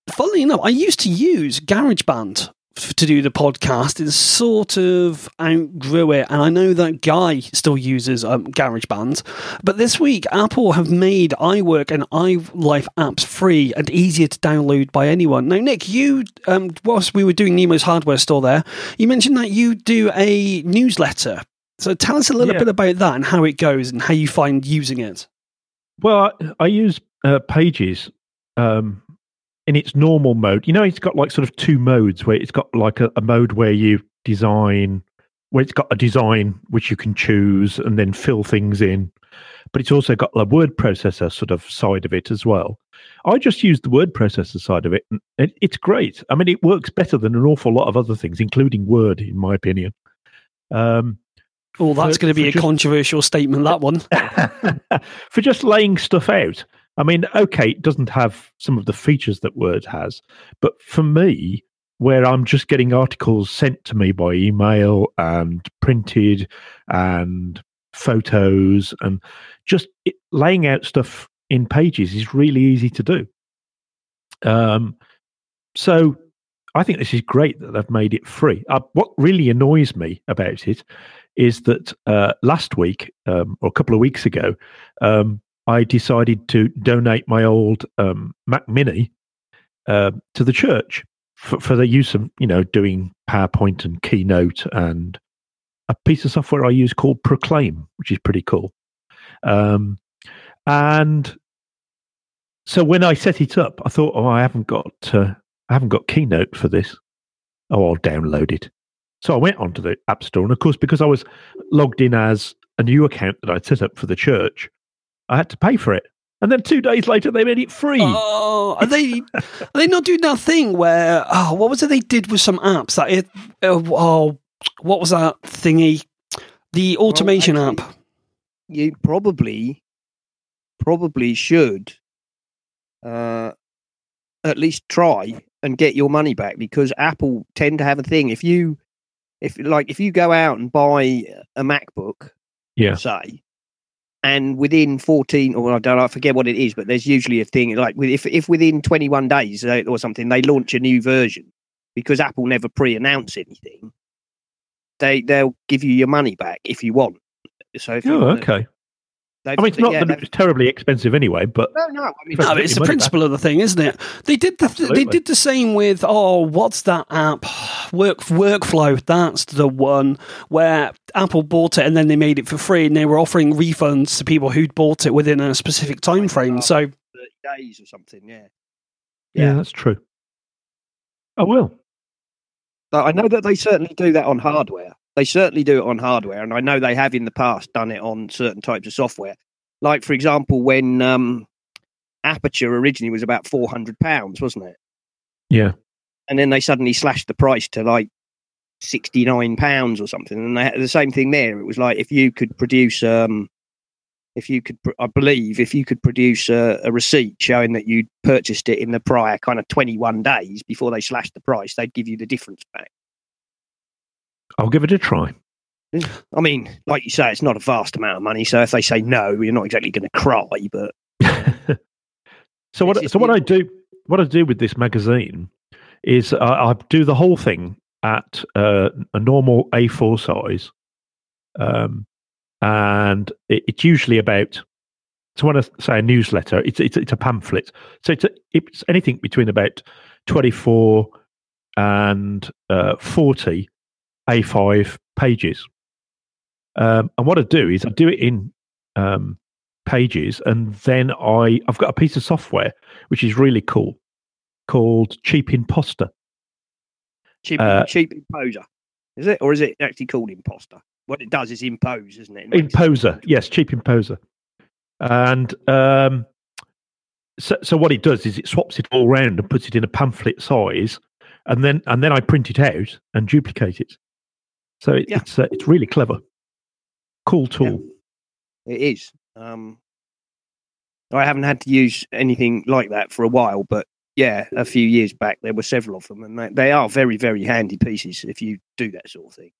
funnily enough, I used to use GarageBand to do the podcast and sort of outgrew it. And I know that Guy still uses um, GarageBand. But this week, Apple have made iWork and iLife apps free and easier to download by anyone. Now, Nick, you, um, whilst we were doing Nemo's hardware store there, you mentioned that you do a newsletter. So tell us a little Yeah. bit about that and how it goes and how you find using it. Well, I, I use uh, Pages um, in its normal mode. You know, it's got like sort of two modes where it's got like a, a mode where you design, where it's got a design which you can choose and then fill things in. But it's also got the word processor sort of side of it as well. I just use the word processor side of it, and it, it's great. I mean, it works better than an awful lot of other things, including Word, in my opinion. Um, Oh, that's For- going to be a just- controversial statement, that one. [LAUGHS] for just laying stuff out. I mean, okay, it doesn't have some of the features that Word has, but for me, where I'm just getting articles sent to me by email and printed and photos and just laying out stuff in pages is really easy to do. Um, so I think this is great that they've made it free. Uh, what really annoys me about it is that uh, last week um, or a couple of weeks ago, um, I decided to donate my old um, Mac Mini uh, to the church for, for the use of you know doing PowerPoint and Keynote and a piece of software I use called Proclaim, which is pretty cool. Um, and so when I set it up, I thought, oh, I haven't got uh, I haven't got Keynote for this. Oh, I'll download it. So I went onto the App Store, and of course, because I was logged in as a new account that I'd set up for the church, I had to pay for it. And then two days later, they made it free. Oh, are they are they not doing that thing where oh, what was it they did with some apps that it uh, oh what was that thingy the automation actually- app you probably probably should uh, at least try and get your money back because Apple tend to have a thing. If you if like if you go out and buy a MacBook, Yeah. say, and within fourteen or I don't know, I forget what it is, but there's usually a thing like if if within twenty one days uh, or something they launch a new version because Apple never pre-announce anything, they they'll give you your money back if you want. So if you Oh, okay. They've- I mean, it's not yeah, that they've- it's terribly expensive anyway, but no, no. I mean, no, it's the money principle of the thing, isn't it? They did the they did the same with oh, what's that app? [SIGHS] Work workflow. That's the one where Apple bought it and then they made it for free, and they were offering refunds to people who'd bought it within a specific time frame. So thirty days or something. Yeah. yeah, Yeah. that's true. I will. I know that they certainly do that on hardware. They certainly do it on hardware, and I know they have in the past done it on certain types of software. Like, for example, when um, Aperture originally was about four hundred pounds, wasn't it? Yeah. And then they suddenly slashed the price to like sixty nine pounds or something. And they had the same thing there. It was like if you could produce, um, if you could, pr- I believe, if you could produce a, a receipt showing that you'd purchased it in the prior kind of twenty one days before they slashed the price, they'd give you the difference back. I'll give it a try. I mean, like you say, it's not a vast amount of money. So if they say no, you're not exactly going to cry. But [LAUGHS] so what? It's So what I do, what I do with this magazine is I, I do the whole thing at uh, a normal A4 size, um, and it, it's usually about. So when I say a newsletter, it's it's, it's a pamphlet. So it's a, it's anything between about twenty four and uh, forty A5 pages. Um, and what I do is I do it in um, pages, and then I I've got a piece of software which is really cool called Cheap Imposter. cheap, Uh, cheap imposer, is it, or is it actually called imposter? What it does is impose, isn't it? It Imposer, yes, Cheap Imposer. And um, so, so what it does is it swaps it all around and puts it in a pamphlet size, and then and then I print it out and duplicate it. So it, Yeah. it's uh, it's really clever, cool tool. It is. Um, I haven't had to use anything like that for a while, but yeah, a few years back there were several of them, and they, they are very, very handy pieces if you do that sort of thing.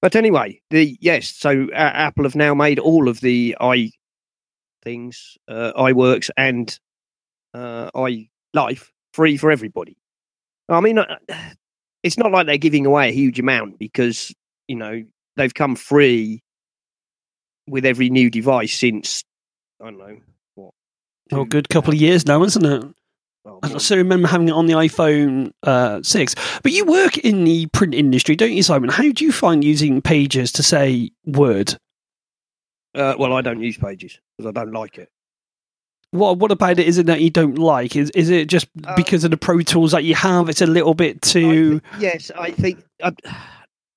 But anyway, the yes, so uh, Apple have now made all of the i things, uh, iWorks and uh, life free for everybody. I mean, uh, it's not like they're giving away a huge amount because you know they've come free with every new device since I don't know what. Oh, good couple of years now, isn't it? well, I still remember having it on the iPhone uh, 6. But you work in the print industry, don't you, Simon? How do you find using pages to say Word? uh, well, I don't use Pages because I don't like it. What What about it is it that you don't like? Is is it just Uh, because of the Pro Tools that you have? It's a little bit I too. yes, I think, uh,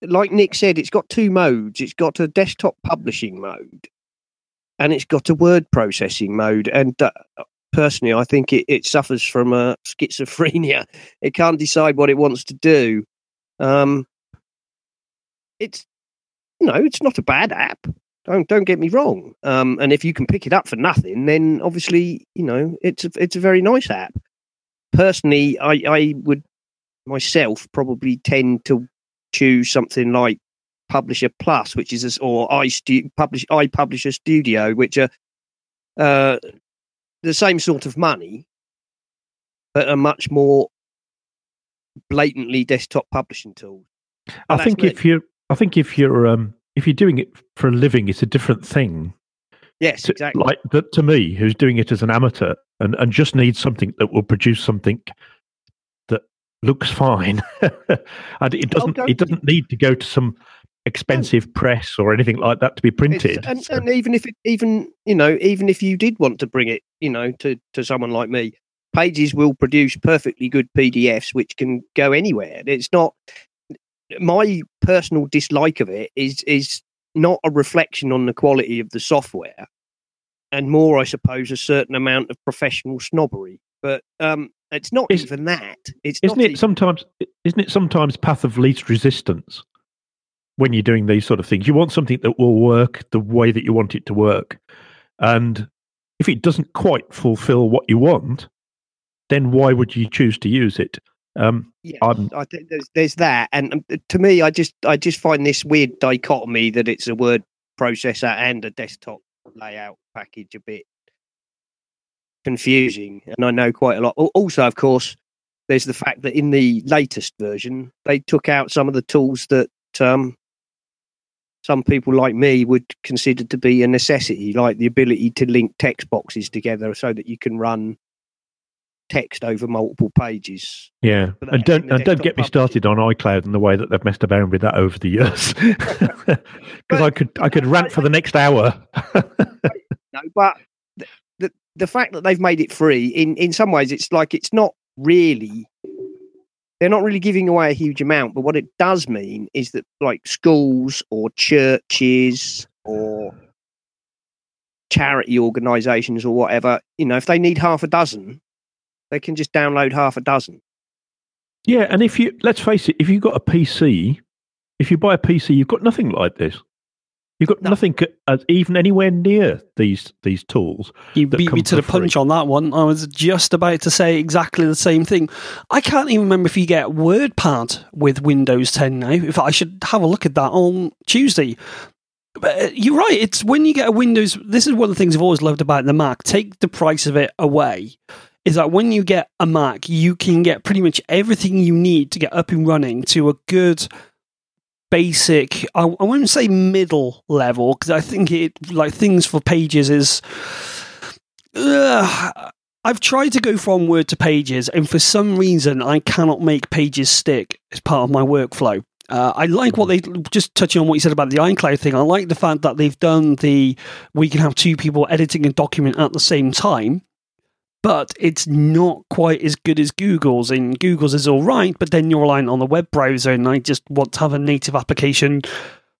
like Nick said, it's got two modes. It's got a desktop publishing mode, and it's got a word processing mode. And uh, personally, I think it, it suffers from uh, schizophrenia. [LAUGHS] It can't decide what it wants to do. Um, it's you know, it's not a bad app. Don't don't get me wrong. Um, and if you can pick it up for nothing, then obviously you know it's a, it's a very nice app. Personally, I I would myself probably tend to choose something like Publisher Plus, which is a or I stu- publish I Publisher Studio, which are uh, the same sort of money, but a much more blatantly desktop publishing tool. I think if you're, I think if you're, um, if you're doing it for a living, it's a different thing. Yes, To, exactly. Like that to me, who's doing it as an amateur and and just needs something that will produce something that looks fine, [LAUGHS] and it oh, doesn't, don't it doesn't need to go to some expensive press or anything like that to be printed. and, So- and even if it, even you know even if you did want to bring it you know to to someone like me pages will produce perfectly good pdfs which can go anywhere it's not my personal dislike of it is is not a reflection on the quality of the software and more i suppose a certain amount of professional snobbery. But um it's not Is- even that. It's isn't it sometimes isn't it sometimes path of least resistance when you're doing these sort of things? You want something that will work the way that you want it to work and if it doesn't quite fulfill what you want then why would you choose to use it um Yes, I'm- I think there's there's that, and um, to me, I just I just find this weird dichotomy that it's a word processor and a desktop layout package a bit confusing, and I know quite a lot. Also, of course, there's the fact that in the latest version they took out some of the tools that um, some people like me would consider to be a necessity, like the ability to link text boxes together so that you can run text over multiple pages. yeah. And don't and don't get me started on icloud and the way that they've messed around with that over the years. [LAUGHS] Because i could i could rant for the next hour. [LAUGHS] No, but the, the the fact that they've made it free in in some ways it's like it's not really they're not really giving away a huge amount but what it does mean is that like schools or churches or charity organizations or whatever you know if they need half a dozen they can just download half a dozen Yeah, and if you let's face it, if you've got a PC, if you buy a PC, you've got nothing like this. You've got No. nothing c- as even anywhere near these these tools. You beat me to the for free. punch on that one. I was just about to say exactly the same thing. I can't even remember if you get WordPad with Windows 10 now. If I should have a look at that on Tuesday. But uh, you're right. It's when you get a Windows. This is one of the things I've always loved about the Mac. Take the price of it away. Is that when you get a Mac, you can get pretty much everything you need to get up and running to a good basic I, I wouldn't say middle level because I think it like things for pages is. I've tried to go from Word to Pages, and for some reason, I cannot make Pages stick as part of my workflow. Uh, I like what they just touching on what you said about the iCloud thing. I like the fact that they've done the we can have two people editing a document at the same time, but it's not quite as good as Google's. And Google's is all right, but then you're relying on the web browser, and I just want to have a native application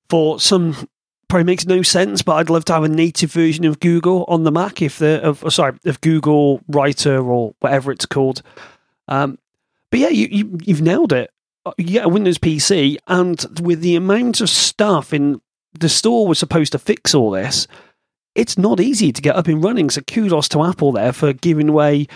for some probably makes no sense, but I'd love to have a native version of Google on the Mac if the of sorry of Google Writer or whatever it's called. Um, But yeah, you, you you've nailed it. Uh, get a Windows PC, and with the amount of stuff in the store was supposed to fix all this, it's not easy to get up and running. So kudos to Apple there for giving away.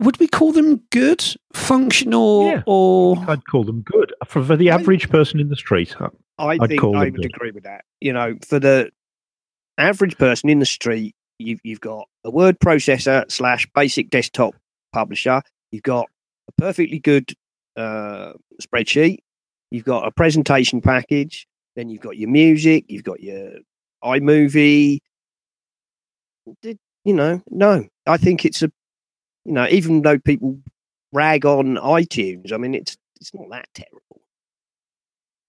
Would we call them good, functional, Yeah. or I'd call them good for, for the average person in the street. I I'd think call I them would good. agree with that. You know, for the average person in the street, you've you've got a word processor slash basic desktop publisher. You've got a perfectly good uh, spreadsheet. You've got a presentation package. Then you've got your music. You've got your iMovie. Did- You know, no, I think it's a. You know, even though people rag on iTunes, I mean, it's it's not that terrible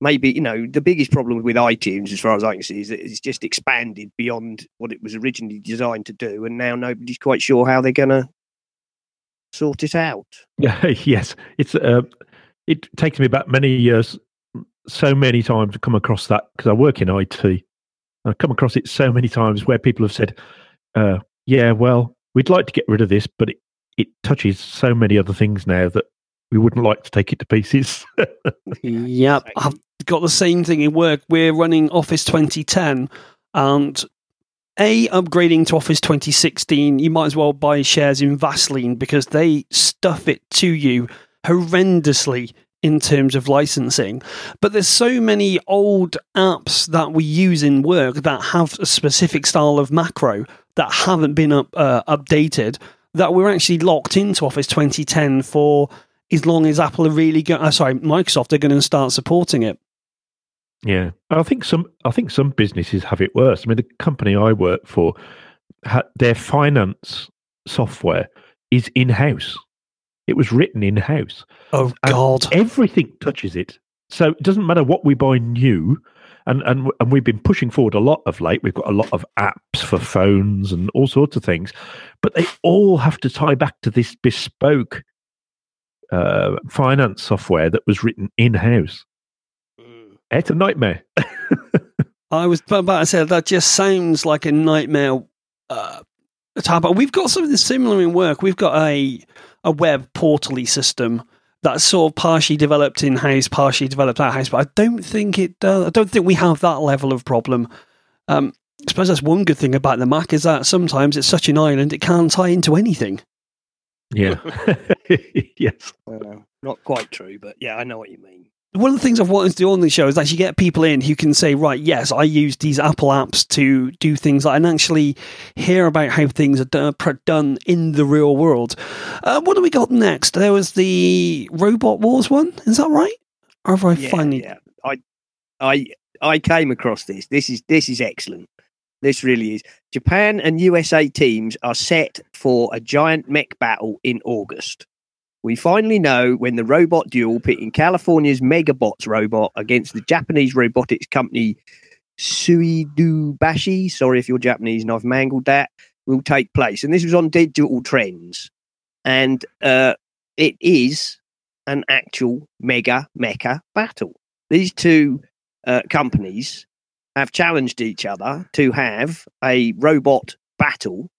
maybe you know the biggest problem with iTunes, as far as I can see, is that it's just expanded beyond what it was originally designed to do, and now nobody's quite sure how they're going to sort it out. [LAUGHS] yes, it's uh, it takes me back many years, so many times to come across that because I work in IT. I've come across it so many times where people have said, uh, "Yeah, well, we'd like to get rid of this, but it, it touches so many other things now that we wouldn't like to take it to pieces." [LAUGHS] Yep, I've got the same thing in work. We're running Office 2010, and a upgrading to Office 2016. You might as well buy shares in Vaseline because they stuff it to you horrendously in terms of licensing. But there's so many old apps that we use in work that have a specific style of macro that haven't been up, uh, updated. That we're actually locked into Office 2010 for as long as Apple are really going. Uh, sorry, Microsoft are going to start supporting it. Yeah, I think some. I think some businesses have it worse. I mean, the company I work for, ha- their finance software is in house. It was written in house. Oh And God! Everything touches it. So it doesn't matter what we buy new, and and and we've been pushing forward a lot of late. We've got a lot of apps for phones and all sorts of things, but they all have to tie back to this bespoke uh, finance software that was written in house. It's a nightmare. [LAUGHS] I was about to say that just sounds like a nightmare. Uh, type. But we've got something similar in work. We've got a a web portally system that's sort of partially developed in house, partially developed out house. But I don't think it. does. I don't think we have that level of problem. Um, I suppose that's one good thing about the Mac is that sometimes it's such an island it can't tie into anything. Yeah. [LAUGHS] [LAUGHS] yes. Uh, not quite true, but yeah, I know what you mean. One of the things I've wanted to do on this show is actually get people in who can say, right, yes, I use these Apple apps to do things like, and actually hear about how things are done, done in the real world. Uh, what do we got next? There was the Robot Wars one. Is that right? Or have I yeah, finally? yeah. I, I, I came across this. This is this is excellent. This really is. Japan and USA teams are set for a giant mech battle in August. We finally know when the robot duel pitting California's Megabots robot against the Japanese robotics company Suidobashi. Sorry if you're Japanese and I've mangled that. Will take place, and this was on Digital Trends, and uh, it is an actual mega mecha battle. These two uh, companies have challenged each other to have a robot battle,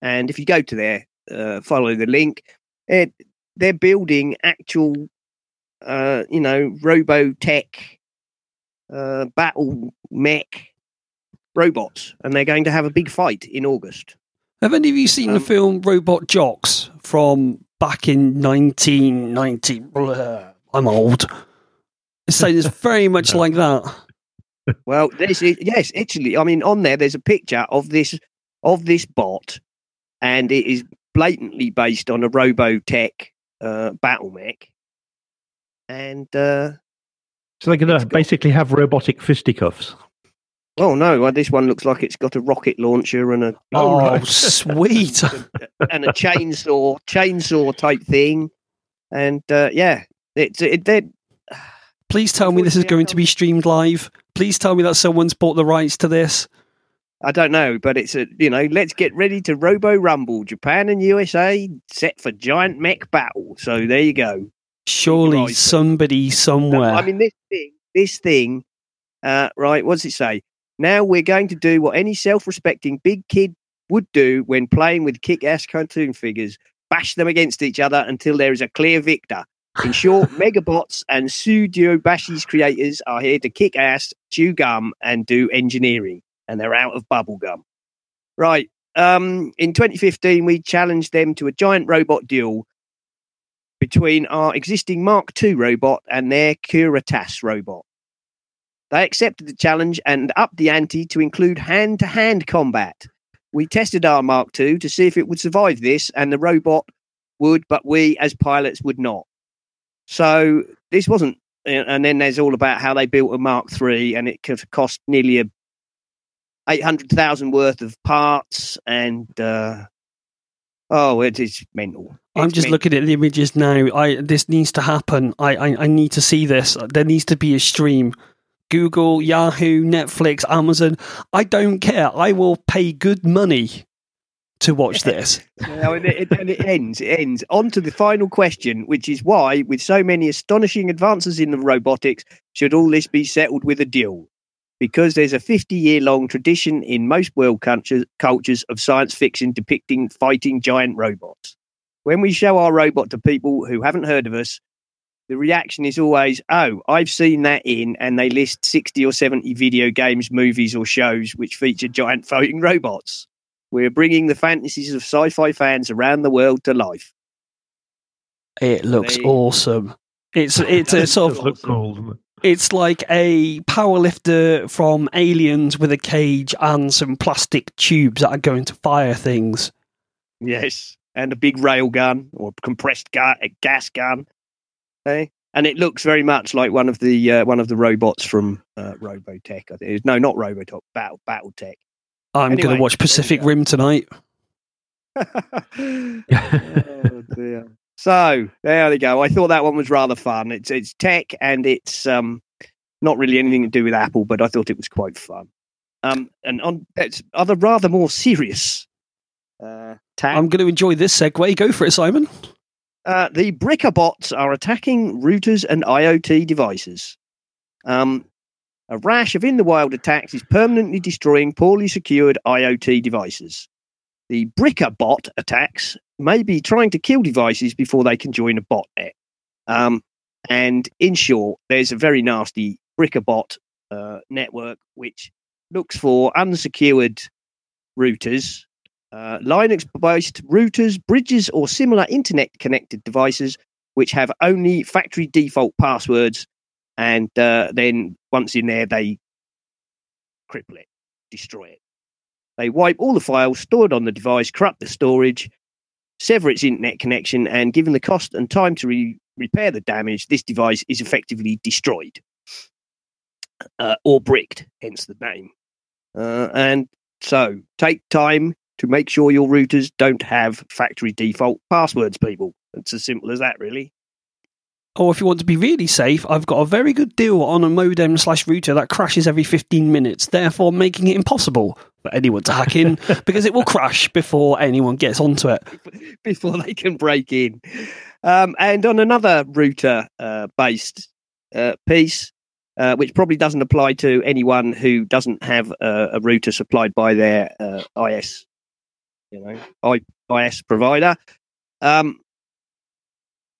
and if you go to their uh, follow the link, it, they're building actual, uh, you know, robotech uh, battle mech robots, and they're going to have a big fight in August. Have any of you seen the Um, film Robot Jox from back in 1990? Blah, I'm old. So it's [LAUGHS] very much No. like that. Well, this is yes, actually, I mean, on there, there's a picture of this of this bot, and it is blatantly based on a Robotech uh, battle mech, and uh, So they're going It's to got- basically have robotic fisticuffs. oh no, well, this one looks like it's got a rocket launcher and a Oh, right. [LAUGHS] sweet. [LAUGHS] and a chainsaw chainsaw type thing, and uh, yeah, it's it, they're Please tell me this is going to be streamed live. Please tell me that someone's bought the rights to this. I don't know, but it's a you know, let's get ready to Robo Rumble. Japan and USA set for giant mech battle. So there you go. Surely Right. somebody somewhere. I mean, this thing, this thing, uh, right? What does it say? Now we're going to do what any self-respecting big kid would do when playing with kick-ass cartoon figures. bash them against each other until there is a clear victor. In short, [LAUGHS] Megabots and Suidobashi's creators are here to kick ass, chew gum, and do engineering, and they're out of bubblegum. Right. Um, in 2015, we challenged them to a giant robot duel between our existing Mark II robot and their Kuratas robot. They accepted the challenge and upped the ante to include hand to hand combat. We tested our Mark II to see if it would survive this, and the robot would, but we as pilots would not. So this wasn't. And then there's all about how they built a Mark III, and it could cost nearly a eight hundred thousand worth of parts, and uh, oh, it is mental. I'm just mental. looking at the images now. I this needs to happen. I, I I need to see this. There needs to be a stream. Google, Yahoo, Netflix, Amazon. I don't care. I will pay good money to watch this. [LAUGHS] Now, and, it, and it ends. It ends. On to the final question, which is why, with so many astonishing advances in the robotics, should all this be settled with a duel? Because there's a 50 year long tradition in most world cultures, cultures of science fiction depicting fighting giant robots. When we show our robot to people who haven't heard of us, the reaction is always, oh, I've seen that in, and they list 60 or 70 video games, movies, or shows which feature giant [LAUGHS] fighting robots. We're bringing the fantasies of sci fi fans around the world to life. It looks They- awesome. It's it's a It sort does of look cool. It's like a powerlifter from Aliens with a cage and some plastic tubes that are going to fire things. Yes. And a big rail gun or compressed ga- a gas gun. Hey? And it looks very much like one of the uh, one of the robots from uh, Robotech. I think. No, not Robotech, Battle BattleTech. I'm going to watch Pacific. Rim tonight. [LAUGHS] [LAUGHS] oh dear. So there we go. I thought that one was rather fun. It's it's tech and it's um not really anything to do with Apple, but I thought it was quite fun. Um, and on it's other rather more serious. Uh, tack. I'm going to enjoy this segue. Go for it, Simon. Uh, the Brickerbots are attacking routers and IoT devices. Um, a rash of in the wild attacks is permanently destroying poorly secured IoT devices. The Brickerbot attacks may be trying to kill devices before they can join a botnet. Um, and in short, there's a very nasty Brickerbot uh, network which looks for unsecured routers uh, Linux based routers, bridges, or similar internet connected devices which have only factory default passwords. And uh, then once in there, they cripple it, destroy it. They wipe all the files stored on the device, corrupt the storage, sever its internet connection, and given the cost and time to re- repair the damage, this device is effectively destroyed uh, or bricked, hence the name. Uh, and so take time to make sure your routers don't have factory default passwords, people. It's as simple as that, really. Or if you want to be really safe, I've got a very good deal on a modem slash router that crashes every 15 minutes, therefore making it impossible to hack in because it will crash before anyone gets onto it. before they can break in. Um, and on another router uh, based uh, piece, uh, which probably doesn't apply to anyone who doesn't have a, a router supplied by their uh, IS, you know, I, IS provider. Um,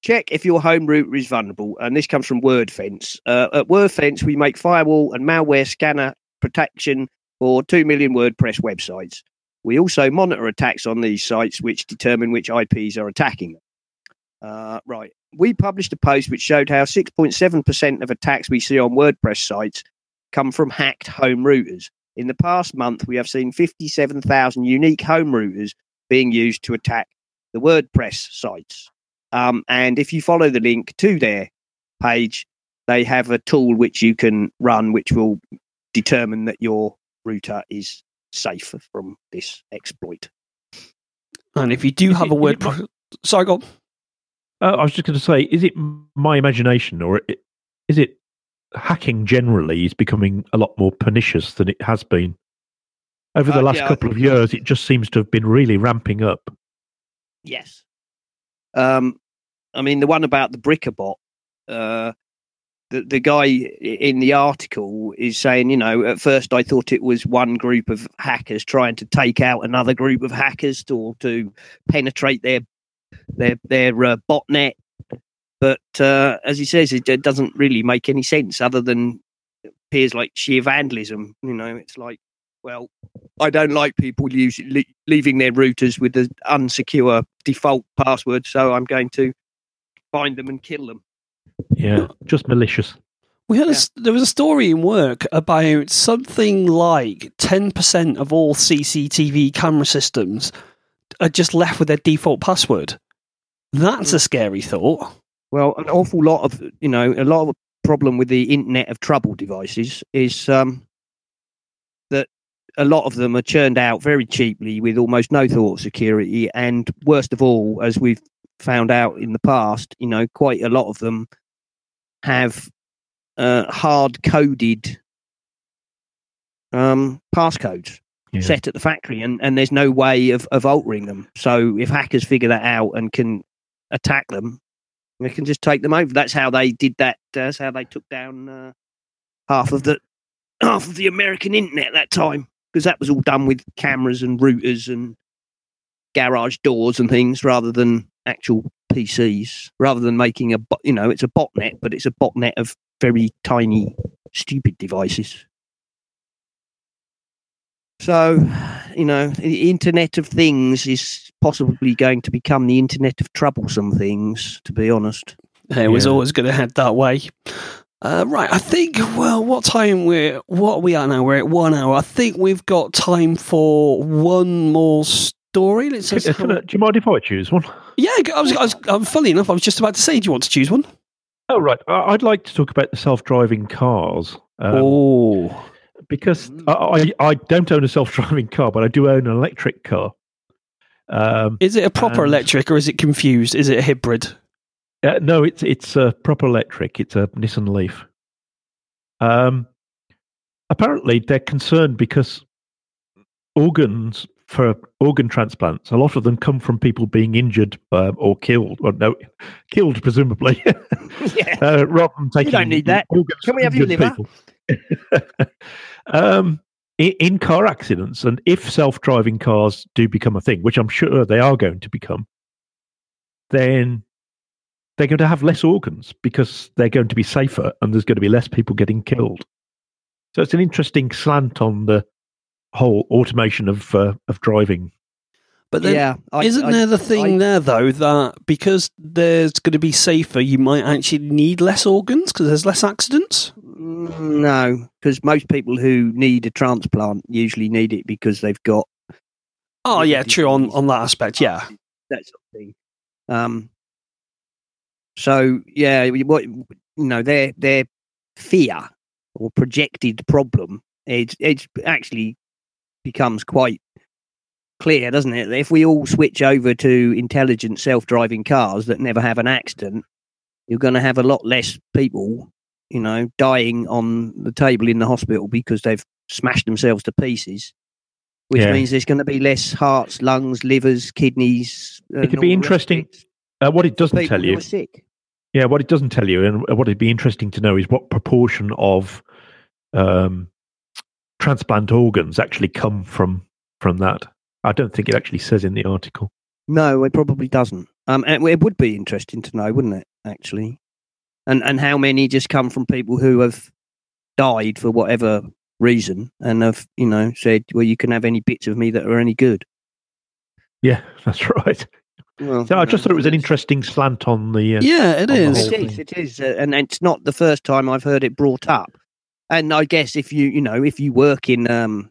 check if your home router is vulnerable, and this comes from WordFence. Uh, at WordFence, we make firewall and malware scanner protection for two million WordPress websites. We also monitor attacks on these sites, which determine which IPs are attacking them. Uh, right. We published a post which showed how 6.7% of attacks we see on WordPress sites come from hacked home routers. In the past month, we have seen 57,000 unique home routers being used to attack the WordPress sites. Um, and if you follow the link to their page, they have a tool which you can run, which will determine that your router is safe from this exploit. And if you do Is have it- a word. it my- Sorry, go. Uh, I was just going to say, is it my imagination or is it hacking generally is becoming a lot more pernicious than it has been? Over the Uh, last yeah, couple of years, it just seems to have been really ramping up. Yes. Um, I mean, the one about the Brickerbot, uh, the, the guy in the article is saying, you know, at first I thought it was one group of hackers trying to take out another group of hackers to, or to penetrate their their their uh, botnet. But uh, as he says, it, it doesn't really make any sense other than it appears like sheer vandalism. You know, it's like, well, I don't like people use, le- leaving their routers with the unsecure default password, so I'm going to find them and kill them. Yeah, just malicious. We had a Yeah. s there was a story in work about something like ten percent of all CCTV camera systems are just left with their default password. That's a scary thought. Well, an awful lot of you know a lot of problem with the Internet of Trouble devices is um, that a lot of them are churned out very cheaply with almost no thought of security, and worst of all, as we've found out in the past, you know, quite a lot of them have uh, hard coded um, passcodes Yeah. set at the factory, and, and there's no way of, of altering them. So if hackers figure that out and can attack them, they can just take them over. That's how they did that. That's how they took down uh, half of the [CLEARS THROAT] half of the American internet that time because that was all done with cameras and routers and garage doors and things rather than actual PCs. Rather than making a you know it's a botnet, but it's a botnet of very tiny stupid devices. So, you know, the Internet of Things is possibly going to become the Internet of troublesome things, to be honest. It was Yeah. always going to head that way. Uh, right, I think. Well, what time we're what are we are now? We're at one hour. I think we've got time for one more story. Let's Can- just can I- do you mind if I choose one? yeah. I was, I was, I'm funny enough. I was just about to say, do you want to choose one? Oh, right. I'd like to talk about the self-driving cars. Um, oh, because I, I, I don't own a self-driving car, but I do own an electric car. Um, is it a proper and- electric or is it confused? Is it a hybrid? uh, no, it's it's a proper electric. It's a Nissan Leaf. Um, apparently, they're concerned because organs for organ transplants, a lot of them come from people being injured uh, or killed, or no, killed presumably, [LAUGHS] yeah. uh, rather than taking. don't need that. Can we have your people. [LAUGHS] um, in, in car accidents, and if self-driving cars do become a thing, which I'm sure they are going to become, then they're going to have less organs because they're going to be safer, and there's going to be less people getting killed. So it's an interesting slant on the whole automation of uh, of driving. But then, yeah. I- isn't I- there the thing I- there though that because there's going to be safer, you might actually need less organs because there's less accidents? Mm, No, because most people who need a transplant usually need it because they've got Oh Yeah, yeah, true on on that aspect. Yeah, that sort of thing. Um, so yeah, you- what you know, their their fear or projected problem it it actually becomes quite clear, doesn't it? If we all switch over to intelligent self-driving cars that never have an accident, you're going to have a lot less people, you know, dying on the table in the hospital because they've smashed themselves to pieces. Which Yeah. means there's going to be less hearts, lungs, livers, kidneys. It could be the rest of interesting Uh, what it doesn't people tell you, sick. yeah, what it doesn't tell you, and what it'd be interesting to know is what proportion of um, transplant organs actually come from from that. I don't think it actually says in the article. No, it probably doesn't. Um, and it would be interesting to know, wouldn't it? Actually, and and how many just come from people who have died for whatever reason and have you know said, well, you can have any bits of me that are any good. Yeah, [LAUGHS] that's right. Well, So I just thought it was an interesting slant on the. Uh, yeah, it on the is. whole It is. thing. It is, uh, and it's not the first time I've heard it brought up. And I guess if you you know if you work in um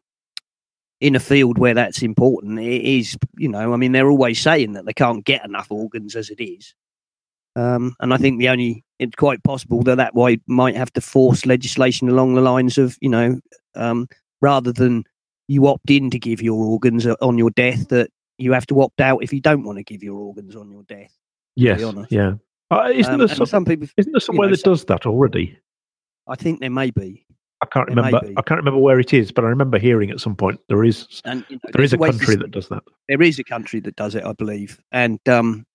in a field where that's important, it is you know I mean they're always saying that they can't get enough organs as it is. Um, and I think the only it's quite possible that that way might have to force legislation along the lines of you know um, rather than you opt in to give your organs uh, on your death that you have to opt out if you don't want to give your organs on your death. yes, yeah. Uh, isn't Um, there some, some people, isn't there somewhere know, that some- does that already? I think there may be. I can't remember. I can't remember where it is, but I remember hearing at some point there is And you know, there is a country that does that. there is a country that does it, I believe. And um,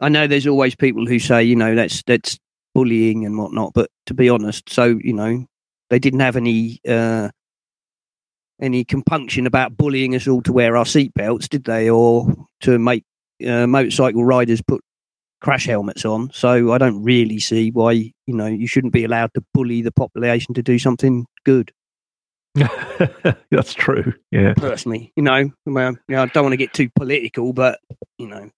I know there's always people who say, you know, that's that's bullying and whatnot. But to be honest, so you know, they didn't have any uh, any compunction about bullying us all to wear our seatbelts, did they, or to make uh, motorcycle riders put crash helmets on. So I don't really see why you know you shouldn't be allowed to bully the population to do something good. [LAUGHS] That's true. Yeah. Personally, you know, well, you know, I don't want to get too political, but you know, to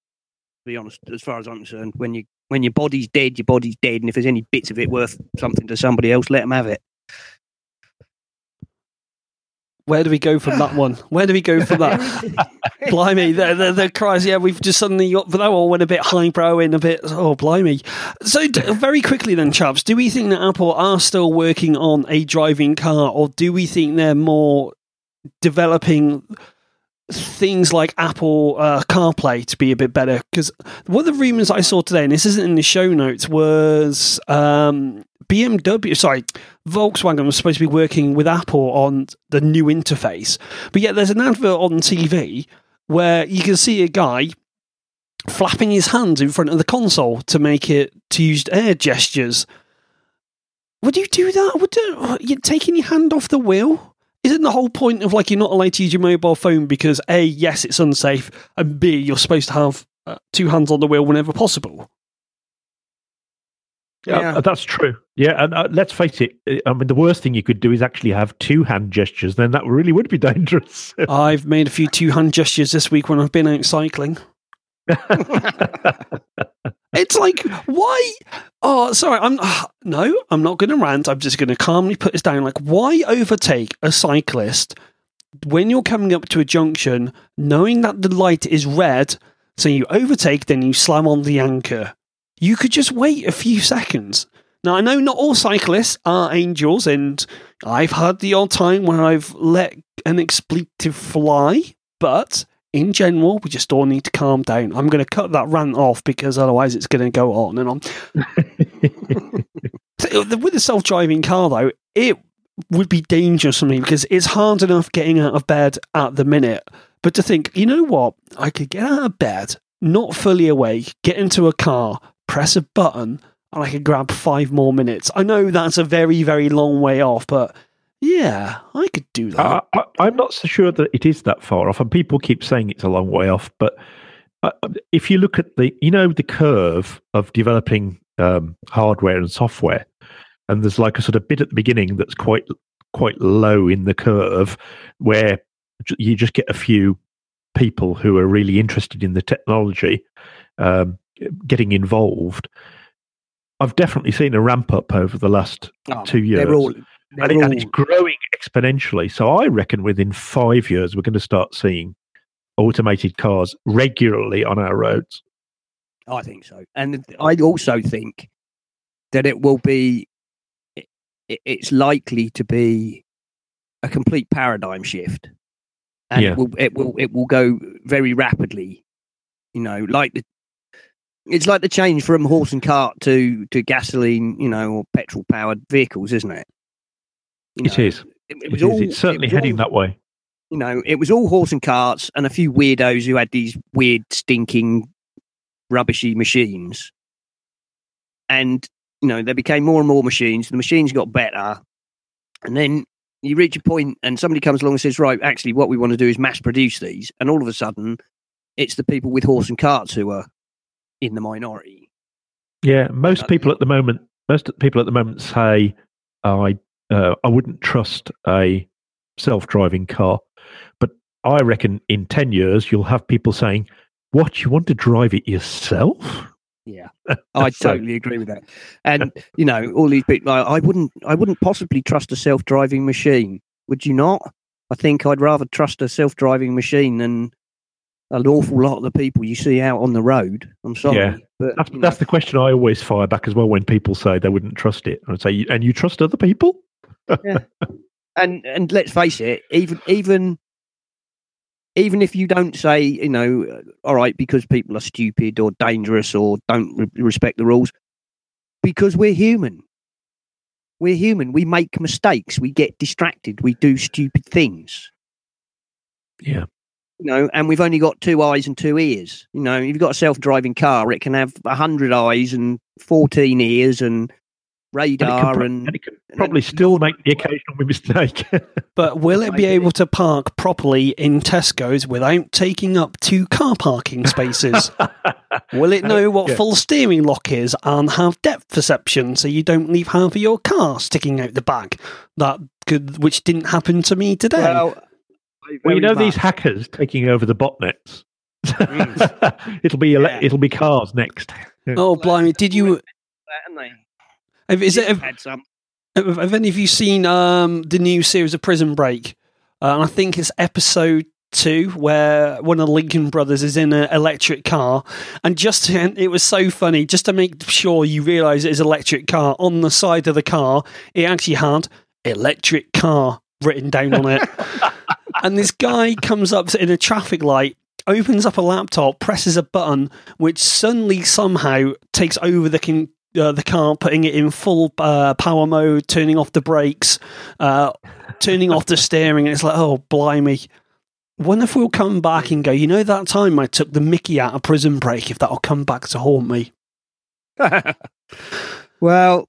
be honest, as far as I'm concerned, when you when your body's dead, your body's dead, and if there's any bits of it worth something to somebody else, let them have it. Where do we go from that one? Where do we go from that? [LAUGHS] blimey, the, the, the cries, yeah, we've just suddenly got, that all went a bit highbrow and a bit, oh, blimey. So, d- very quickly then, chaps, do we think that Apple are still working on a driving car, or do we think they're more developing things like Apple uh, CarPlay to be a bit better? Because one of the rumors I saw today, and this isn't in the show notes, was um, BMW, sorry, Volkswagen was supposed to be working with Apple on the new interface. But yet there's an advert on TV where you can see a guy flapping his hands in front of the console to make it to use air gestures. Would you do that? Would you, you taking your hand off the wheel? Isn't the whole point of like you're not allowed to use your mobile phone because a yes it's unsafe and b you're supposed to have uh, two hands on the wheel whenever possible? Yeah, uh, that's true. Yeah, and uh, let's face it. uh, I mean, the worst thing you could do is actually have two hand gestures. Then that really would be [LAUGHS] dangerous. I've made a few two hand gestures this week when I've been out cycling. It's like, why? Oh, sorry. I'm [SIGHS] no, I'm not going to rant. I'm just going to calmly put this down. Like, why overtake a cyclist when you're coming up to a junction, knowing that the light is red? So you overtake, then you slam on the anchor. You could just wait a few seconds. Now, I know not all cyclists are angels, and I've had the odd time when I've let an expletive fly, but in general, we just all need to calm down. I'm going to cut that rant off because otherwise it's going to go on and on. [LAUGHS] Uh, with a self driving car, though, it would be dangerous for me because it's hard enough getting out of bed at the minute. But to think, you know what? I could get out of bed, not fully awake, get into a car, press a button, and I could grab five more minutes. I know that's a very, very long way off, but yeah, I could do that. I, I'm not so sure that it is that far off, and people keep saying it's a long way off. But uh, if you look at the, you know, the curve of developing um, hardware and software, and there's like a sort of bit at the beginning that's quite quite low in the curve, where you just get a few people who are really interested in the technology um, getting involved. I've definitely seen a ramp up over the last Oh, two years They're all, they're and, it, and it's growing exponentially. So I reckon within five years we're going to start seeing automated cars regularly on our roads. I think so, and I also think that it will be. It- it's likely to be a complete paradigm shift, and Yeah. it will it will it will go very rapidly. You know, like the it's like the change from horse and cart to to gasoline, you know, or petrol powered vehicles, isn't it? You It know, is. It, it It was is. all. It's certainly it heading all- that way. you know, it was all horse and carts and a few weirdos who had these weird, stinking, rubbishy machines. And, you know, there became more and more machines. The machines got better. And then you reach a point and somebody comes along and says, right, actually, what we want to do is mass produce these. And all of a sudden, it's the people with horse and carts who are in the minority. Yeah, most people at the moment, most people at the moment say, "I, uh, I wouldn't trust a self-driving car," but I reckon in ten years you'll have people saying, "What? You want to drive it yourself?" Yeah, [LAUGHS] I totally agree with that. And you know, all these people, I, I wouldn't, I wouldn't possibly trust a self-driving machine. Would you not? I think I'd rather trust a self-driving machine than an awful lot of the people you see out on the road. I'm sorry, Yeah. but That's, that's the question I always fire back as well when people say they wouldn't trust it. I'd say, "And you trust other people?" yeah. [LAUGHS] and and let's face it, even even even if you don't say, you know, uh, all right, because people are stupid or dangerous or don't re- respect the rules, because we're human. We're human. We make mistakes. We get distracted. We do stupid things. Yeah. You know, and we've only got two eyes and two ears. You know, if you've got a self-driving car, it can have a hundred eyes and fourteen ears and radar pro- and, and it can probably still make the occasional [LAUGHS] mistake. But will it be able to park properly in Tesco's without taking up two car parking spaces? [LAUGHS] will it know what Yeah. full steering lock is and have depth perception so you don't leave half of your car sticking out the back? That could, which didn't happen to me today. well, well, you know these hackers taking over the botnets. Mm. [LAUGHS] it'll be ele- Yeah. it'll be cars next. oh, blimey! Did you? haven't they? Have, is it? Have, had some? have, have any of you seen um, the new series of Prison Break? Uh, and I think it's episode two where one of the Lincoln brothers is in an electric car, and just to, and it was so funny. Just to make sure you realise it is electric car, on the side of the car, it actually had "electric car" written down on it. [LAUGHS] and this guy comes up in a traffic light. Opens up a laptop, presses a button, which suddenly somehow takes over the con- uh, the car, putting it in full uh, power mode, turning off the brakes, uh, turning off the [LAUGHS] steering, and it's like, oh, blimey. Wonder if we'll come back and go, you know, that time I took the Mickey out of Prison Break, if that'll come back to haunt me. [LAUGHS] well,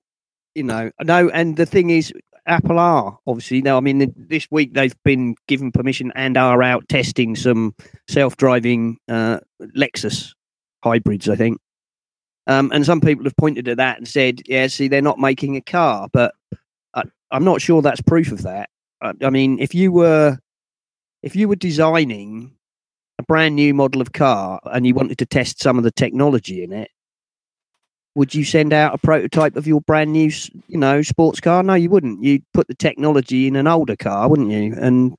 you know, no, and the thing is, Apple are obviously now. I mean, th- this week they've been given permission and are out testing some self-driving uh, Lexus hybrids. I think, um, and some people have pointed at that and said, "Yeah, see, they're not making a car," but I, I'm not sure that's proof of that. I, I mean, if you were if you were designing a brand new model of car and you wanted to test some of the technology in it, would you send out a prototype of your brand new, you know, sports car? No, you wouldn't. You'd put the technology in an older car, wouldn't you, and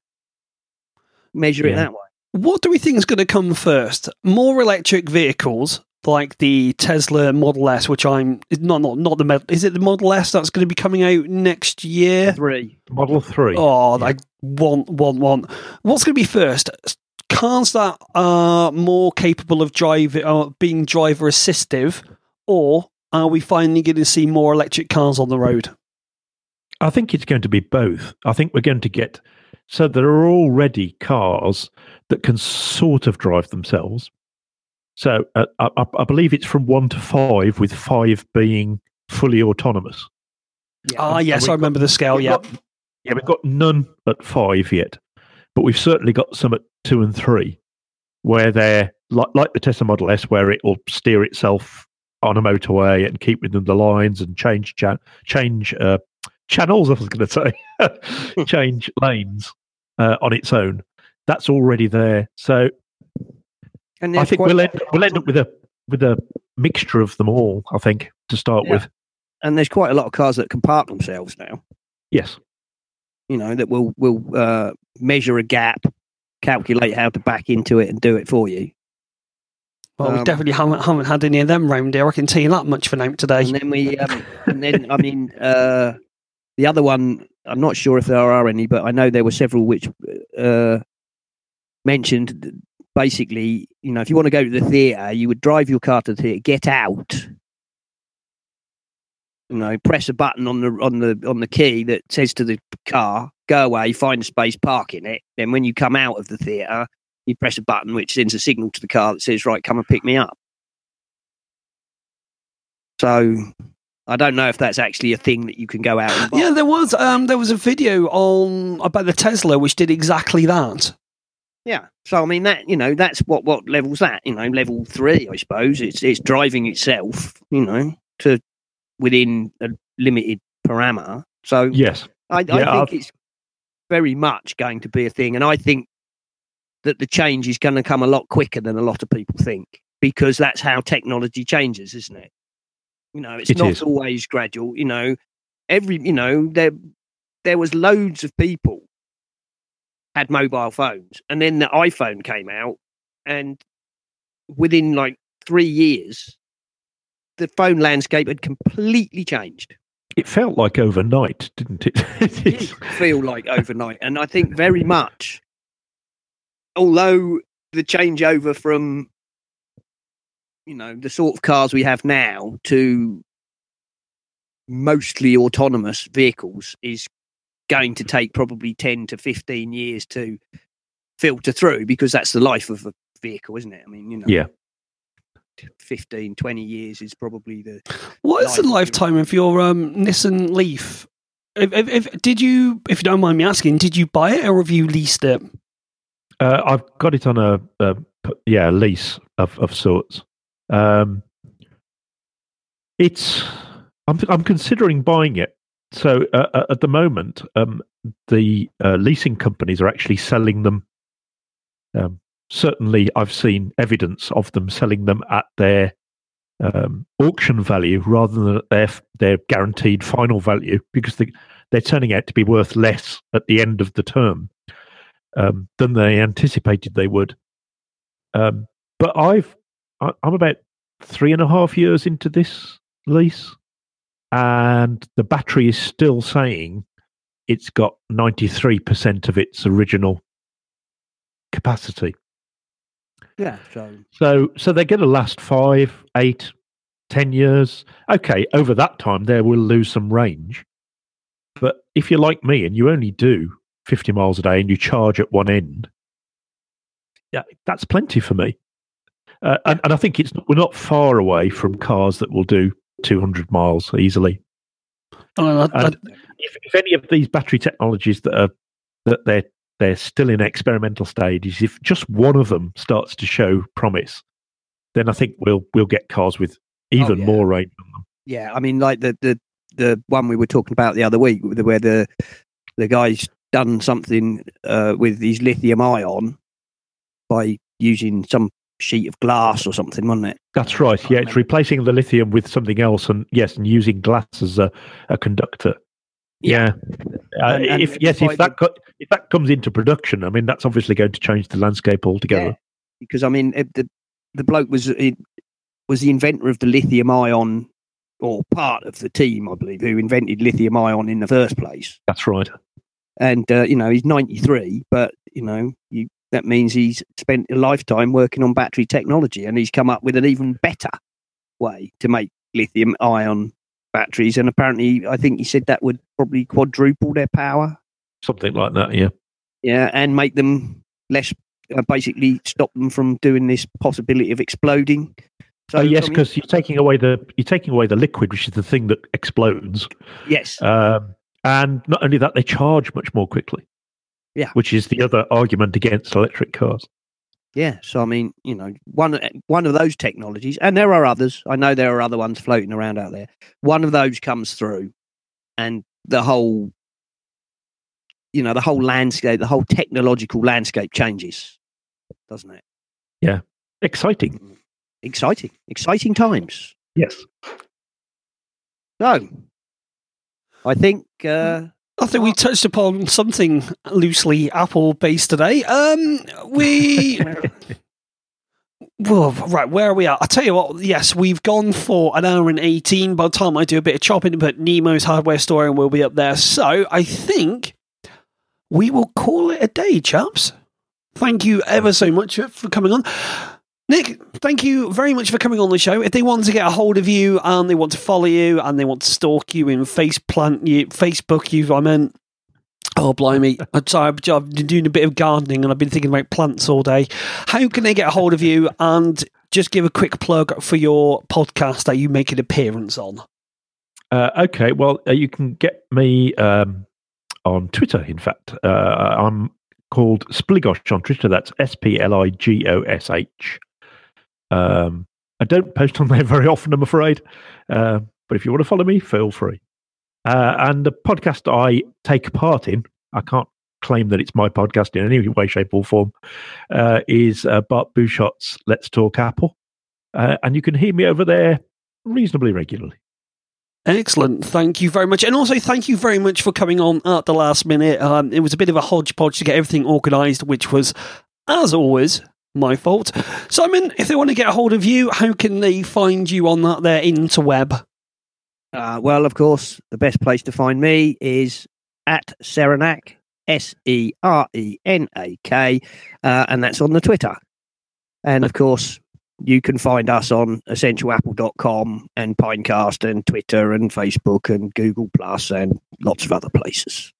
measure it that way. What do we think is going to come first? More electric vehicles like the Tesla Model S, which I'm not not not the is it the Model S that's going to be coming out next year? Three. Model three. Oh, Yeah. I want want want. What's going to be first? Cars that are more capable of driving, uh, being driver assistive, or are we finally going to see more electric cars on the road? I think it's going to be both. I think we're going to get so there are already cars that can sort of drive themselves. So uh, I, I I believe it's from one to five, with five being fully autonomous. Ah, And yes, I remember the scale. Yeah, got- yeah, we've got none at five yet, but we've certainly got some at two and three, where they're like like the Tesla Model S, where it will steer itself on a motorway and keep within the lines and change cha- change uh, channels. [LAUGHS] I was going to say change lanes uh, on its own. That's already there. So And I think we'll end we'll end up with a with a mixture of them all. I think to start Yeah. with. and there's quite a lot of cars that can park themselves now. Yes. You know, that will will uh, measure a gap, calculate how to back into it, and do it for you. Well, we Um, definitely haven't haven't had any of them round here. I can tell you that much for now today. And then we, um, and then I mean, uh, the other one, I'm not sure if there are any, but I know there were several which uh, mentioned. Basically, you know, if you want to go to the theatre, you would drive your car to the theatre, get out, you know, press a button on the on the on the key that says to the car, "Go away, find a space, park in it." Then, when you come out of the theatre, you press a button which sends a signal to the car that says, "Right, come and pick me up." So, I don't know if that's actually a thing that you can go out and buy. Yeah, there was um there was a video on about the Tesla which did exactly that. Yeah. So I mean that you know that's what what levels that you know level three I suppose it's it's driving itself you know to within a limited parameter. So Yes. I, I Yeah, think I've- it's very much going to be a thing, and I think that the change is going to come a lot quicker than a lot of people think because that's how technology changes, isn't it? You know, it's It not is. always gradual. You know, every you know there there was loads of people had mobile phones, and then the iPhone came out, and within like three years, the phone landscape had completely changed. It felt like overnight, didn't it? [LAUGHS] It did feel like overnight, and I think very much, although the changeover from you know the sort of cars we have now to mostly autonomous vehicles is going to take probably 10 to 15 years to filter through because that's the life of a vehicle isn't it i mean you know Yeah. 15, 20 years is probably the. What is the Lifetime. of your um, Nissan Leaf? If, if, if, did you, if you don't mind me asking, did you buy it or have you leased it? Uh, I've got it on a yeah lease of, of sorts. Um, it's I'm I'm considering buying it. So uh, uh, at the moment, um, the uh, leasing companies are actually selling them. Um, certainly, I've seen evidence of them selling them at their um, auction value rather than at their their guaranteed final value because they, they're turning out to be worth less at the end of the term um, than they anticipated they would. Um, but I've I- I'm about three and a half years into this lease, and the battery is still saying it's got 93% of its original capacity. Yeah. So So so they're going to last five, eight, ten years. Okay, over that time they will lose some range. But if you're like me and you only do 50 miles a day and you charge at one end, yeah, that's plenty for me. Uh, and, and I think it's we're not far away from cars that will do 200 miles easily. Oh, I- I- if, if any of these battery technologies that are that they're they're still in experimental stages, if just one of them starts to show promise, then I think we'll we'll get cars with even yeah. more range on them. yeah, I mean, like the the the one we were talking about the other week, where the the guy's done something uh, with his lithium ion by using some sheet of glass or something, wasn't it? That's right. Yeah, it's replacing the lithium with something else, and yes, and using glass as a, a conductor. Yeah. Uh, And- and if yes, if that co- if that comes into production, I mean that's obviously going to change the landscape altogether. Yeah. Because I mean, it, the the bloke was it, was the inventor of the lithium ion, or part of the team, I believe, who invented lithium ion in the first place. That's right. And uh, you know he's 93 but you know you, that means he's spent a lifetime working on battery technology and he's come up with an even better way to make lithium ion batteries and apparently i think he said that would probably quadruple their power Something like that. Yeah. yeah and make them less uh, basically stop them from doing this possibility of exploding so oh yes, I mean, because you're taking away the you're taking away the liquid, which is the thing that explodes. yes Um, and not only that, they charge much more quickly. Yeah. Which is the other argument against electric cars. Yeah, so I mean, you know, one one of those technologies, and there are others. I know there are other ones floating around out there. One of those comes through, and the whole, you know, the whole landscape, the whole technological landscape changes, doesn't it? Yeah. Exciting. Mm-hmm. Exciting, exciting times. Yes. So, I think uh, I think we touched upon something loosely Apple based today. Um, we. [LAUGHS] Well, right, where are we at? I'll tell you what, yes, we've gone for an hour and 18 by the time I do a bit of chopping, but Nemo's hardware store and we'll be up there. So I think we will call it a day, chaps. Thank you ever so much for coming on. Nick, thank you very much for coming on the show. If they want to get a hold of you and they want to follow you and they want to stalk you in face plant you, Facebook you, I meant, oh blimey, [LAUGHS] I'm sorry, I've been doing a bit of gardening and I've been thinking about plants all day. How can they get a hold of you and just give a quick plug for your podcast that you make an appearance on? Uh, okay. Well, uh, you can get me um, on Twitter. In fact, uh, I'm called Spligosh on Twitter. That's S P L I G O S H. Um, I don't post on there [LAUGHS] very often, I'm afraid. Uh, but if you want to follow me, feel free. Uh, and the podcast I take part in, I can't claim that it's my podcast in any way, shape, or form, uh, is uh, Bart Busschots' Let's Talk Apple. Uh, and you can hear me over there reasonably regularly. Excellent. Thank you very much. And also, thank you very much for coming on at the last minute. Um, it was a bit of a hodgepodge to get everything organised, which was, as always, my fault. Simon, if they want to get a hold of you, how can they find you on that there interweb? Uh, well, of course, the best place to find me is at Serenak, S E R E N A K, uh, and that's on the Twitter. And of course, you can find us on essentialapple.com and Pinecast and Twitter and Facebook and Google Plus and lots of other places.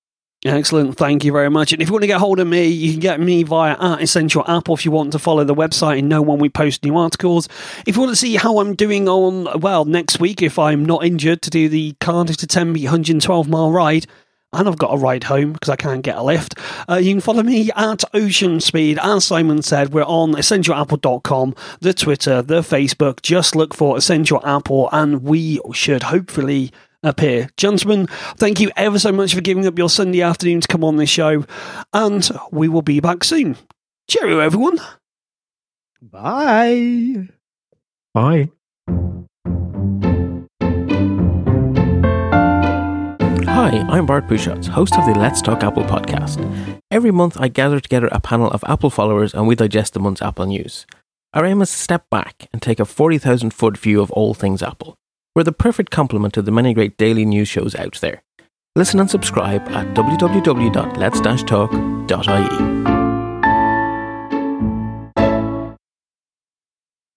Excellent. Thank you very much. And if you want to get hold of me, you can get me via at Essential Apple if you want to follow the website and know when we post new articles. If you want to see how I'm doing on, well, next week, if I'm not injured, to do the Cardiff to Tenby 112 mile ride, and I've got a ride home because I can't get a lift. Uh, you can follow me at Ocean Speed. As Simon said, we're on essentialapple.com, the Twitter, the Facebook. Just look for Essential Apple, and we should hopefully appear. Gentlemen, thank you ever so much for giving up your Sunday afternoon to come on this show, and we will be back soon. Cheerio, everyone. Bye. Bye. Hi, I'm Bart Busschots, host of the Let's Talk Apple podcast. Every month, I gather together a panel of Apple followers and we digest the month's Apple news. Our aim is to step back and take a 40,000 foot view of all things Apple. We're the perfect complement to the many great daily news shows out there. Listen and subscribe at www.lets-talk.ie.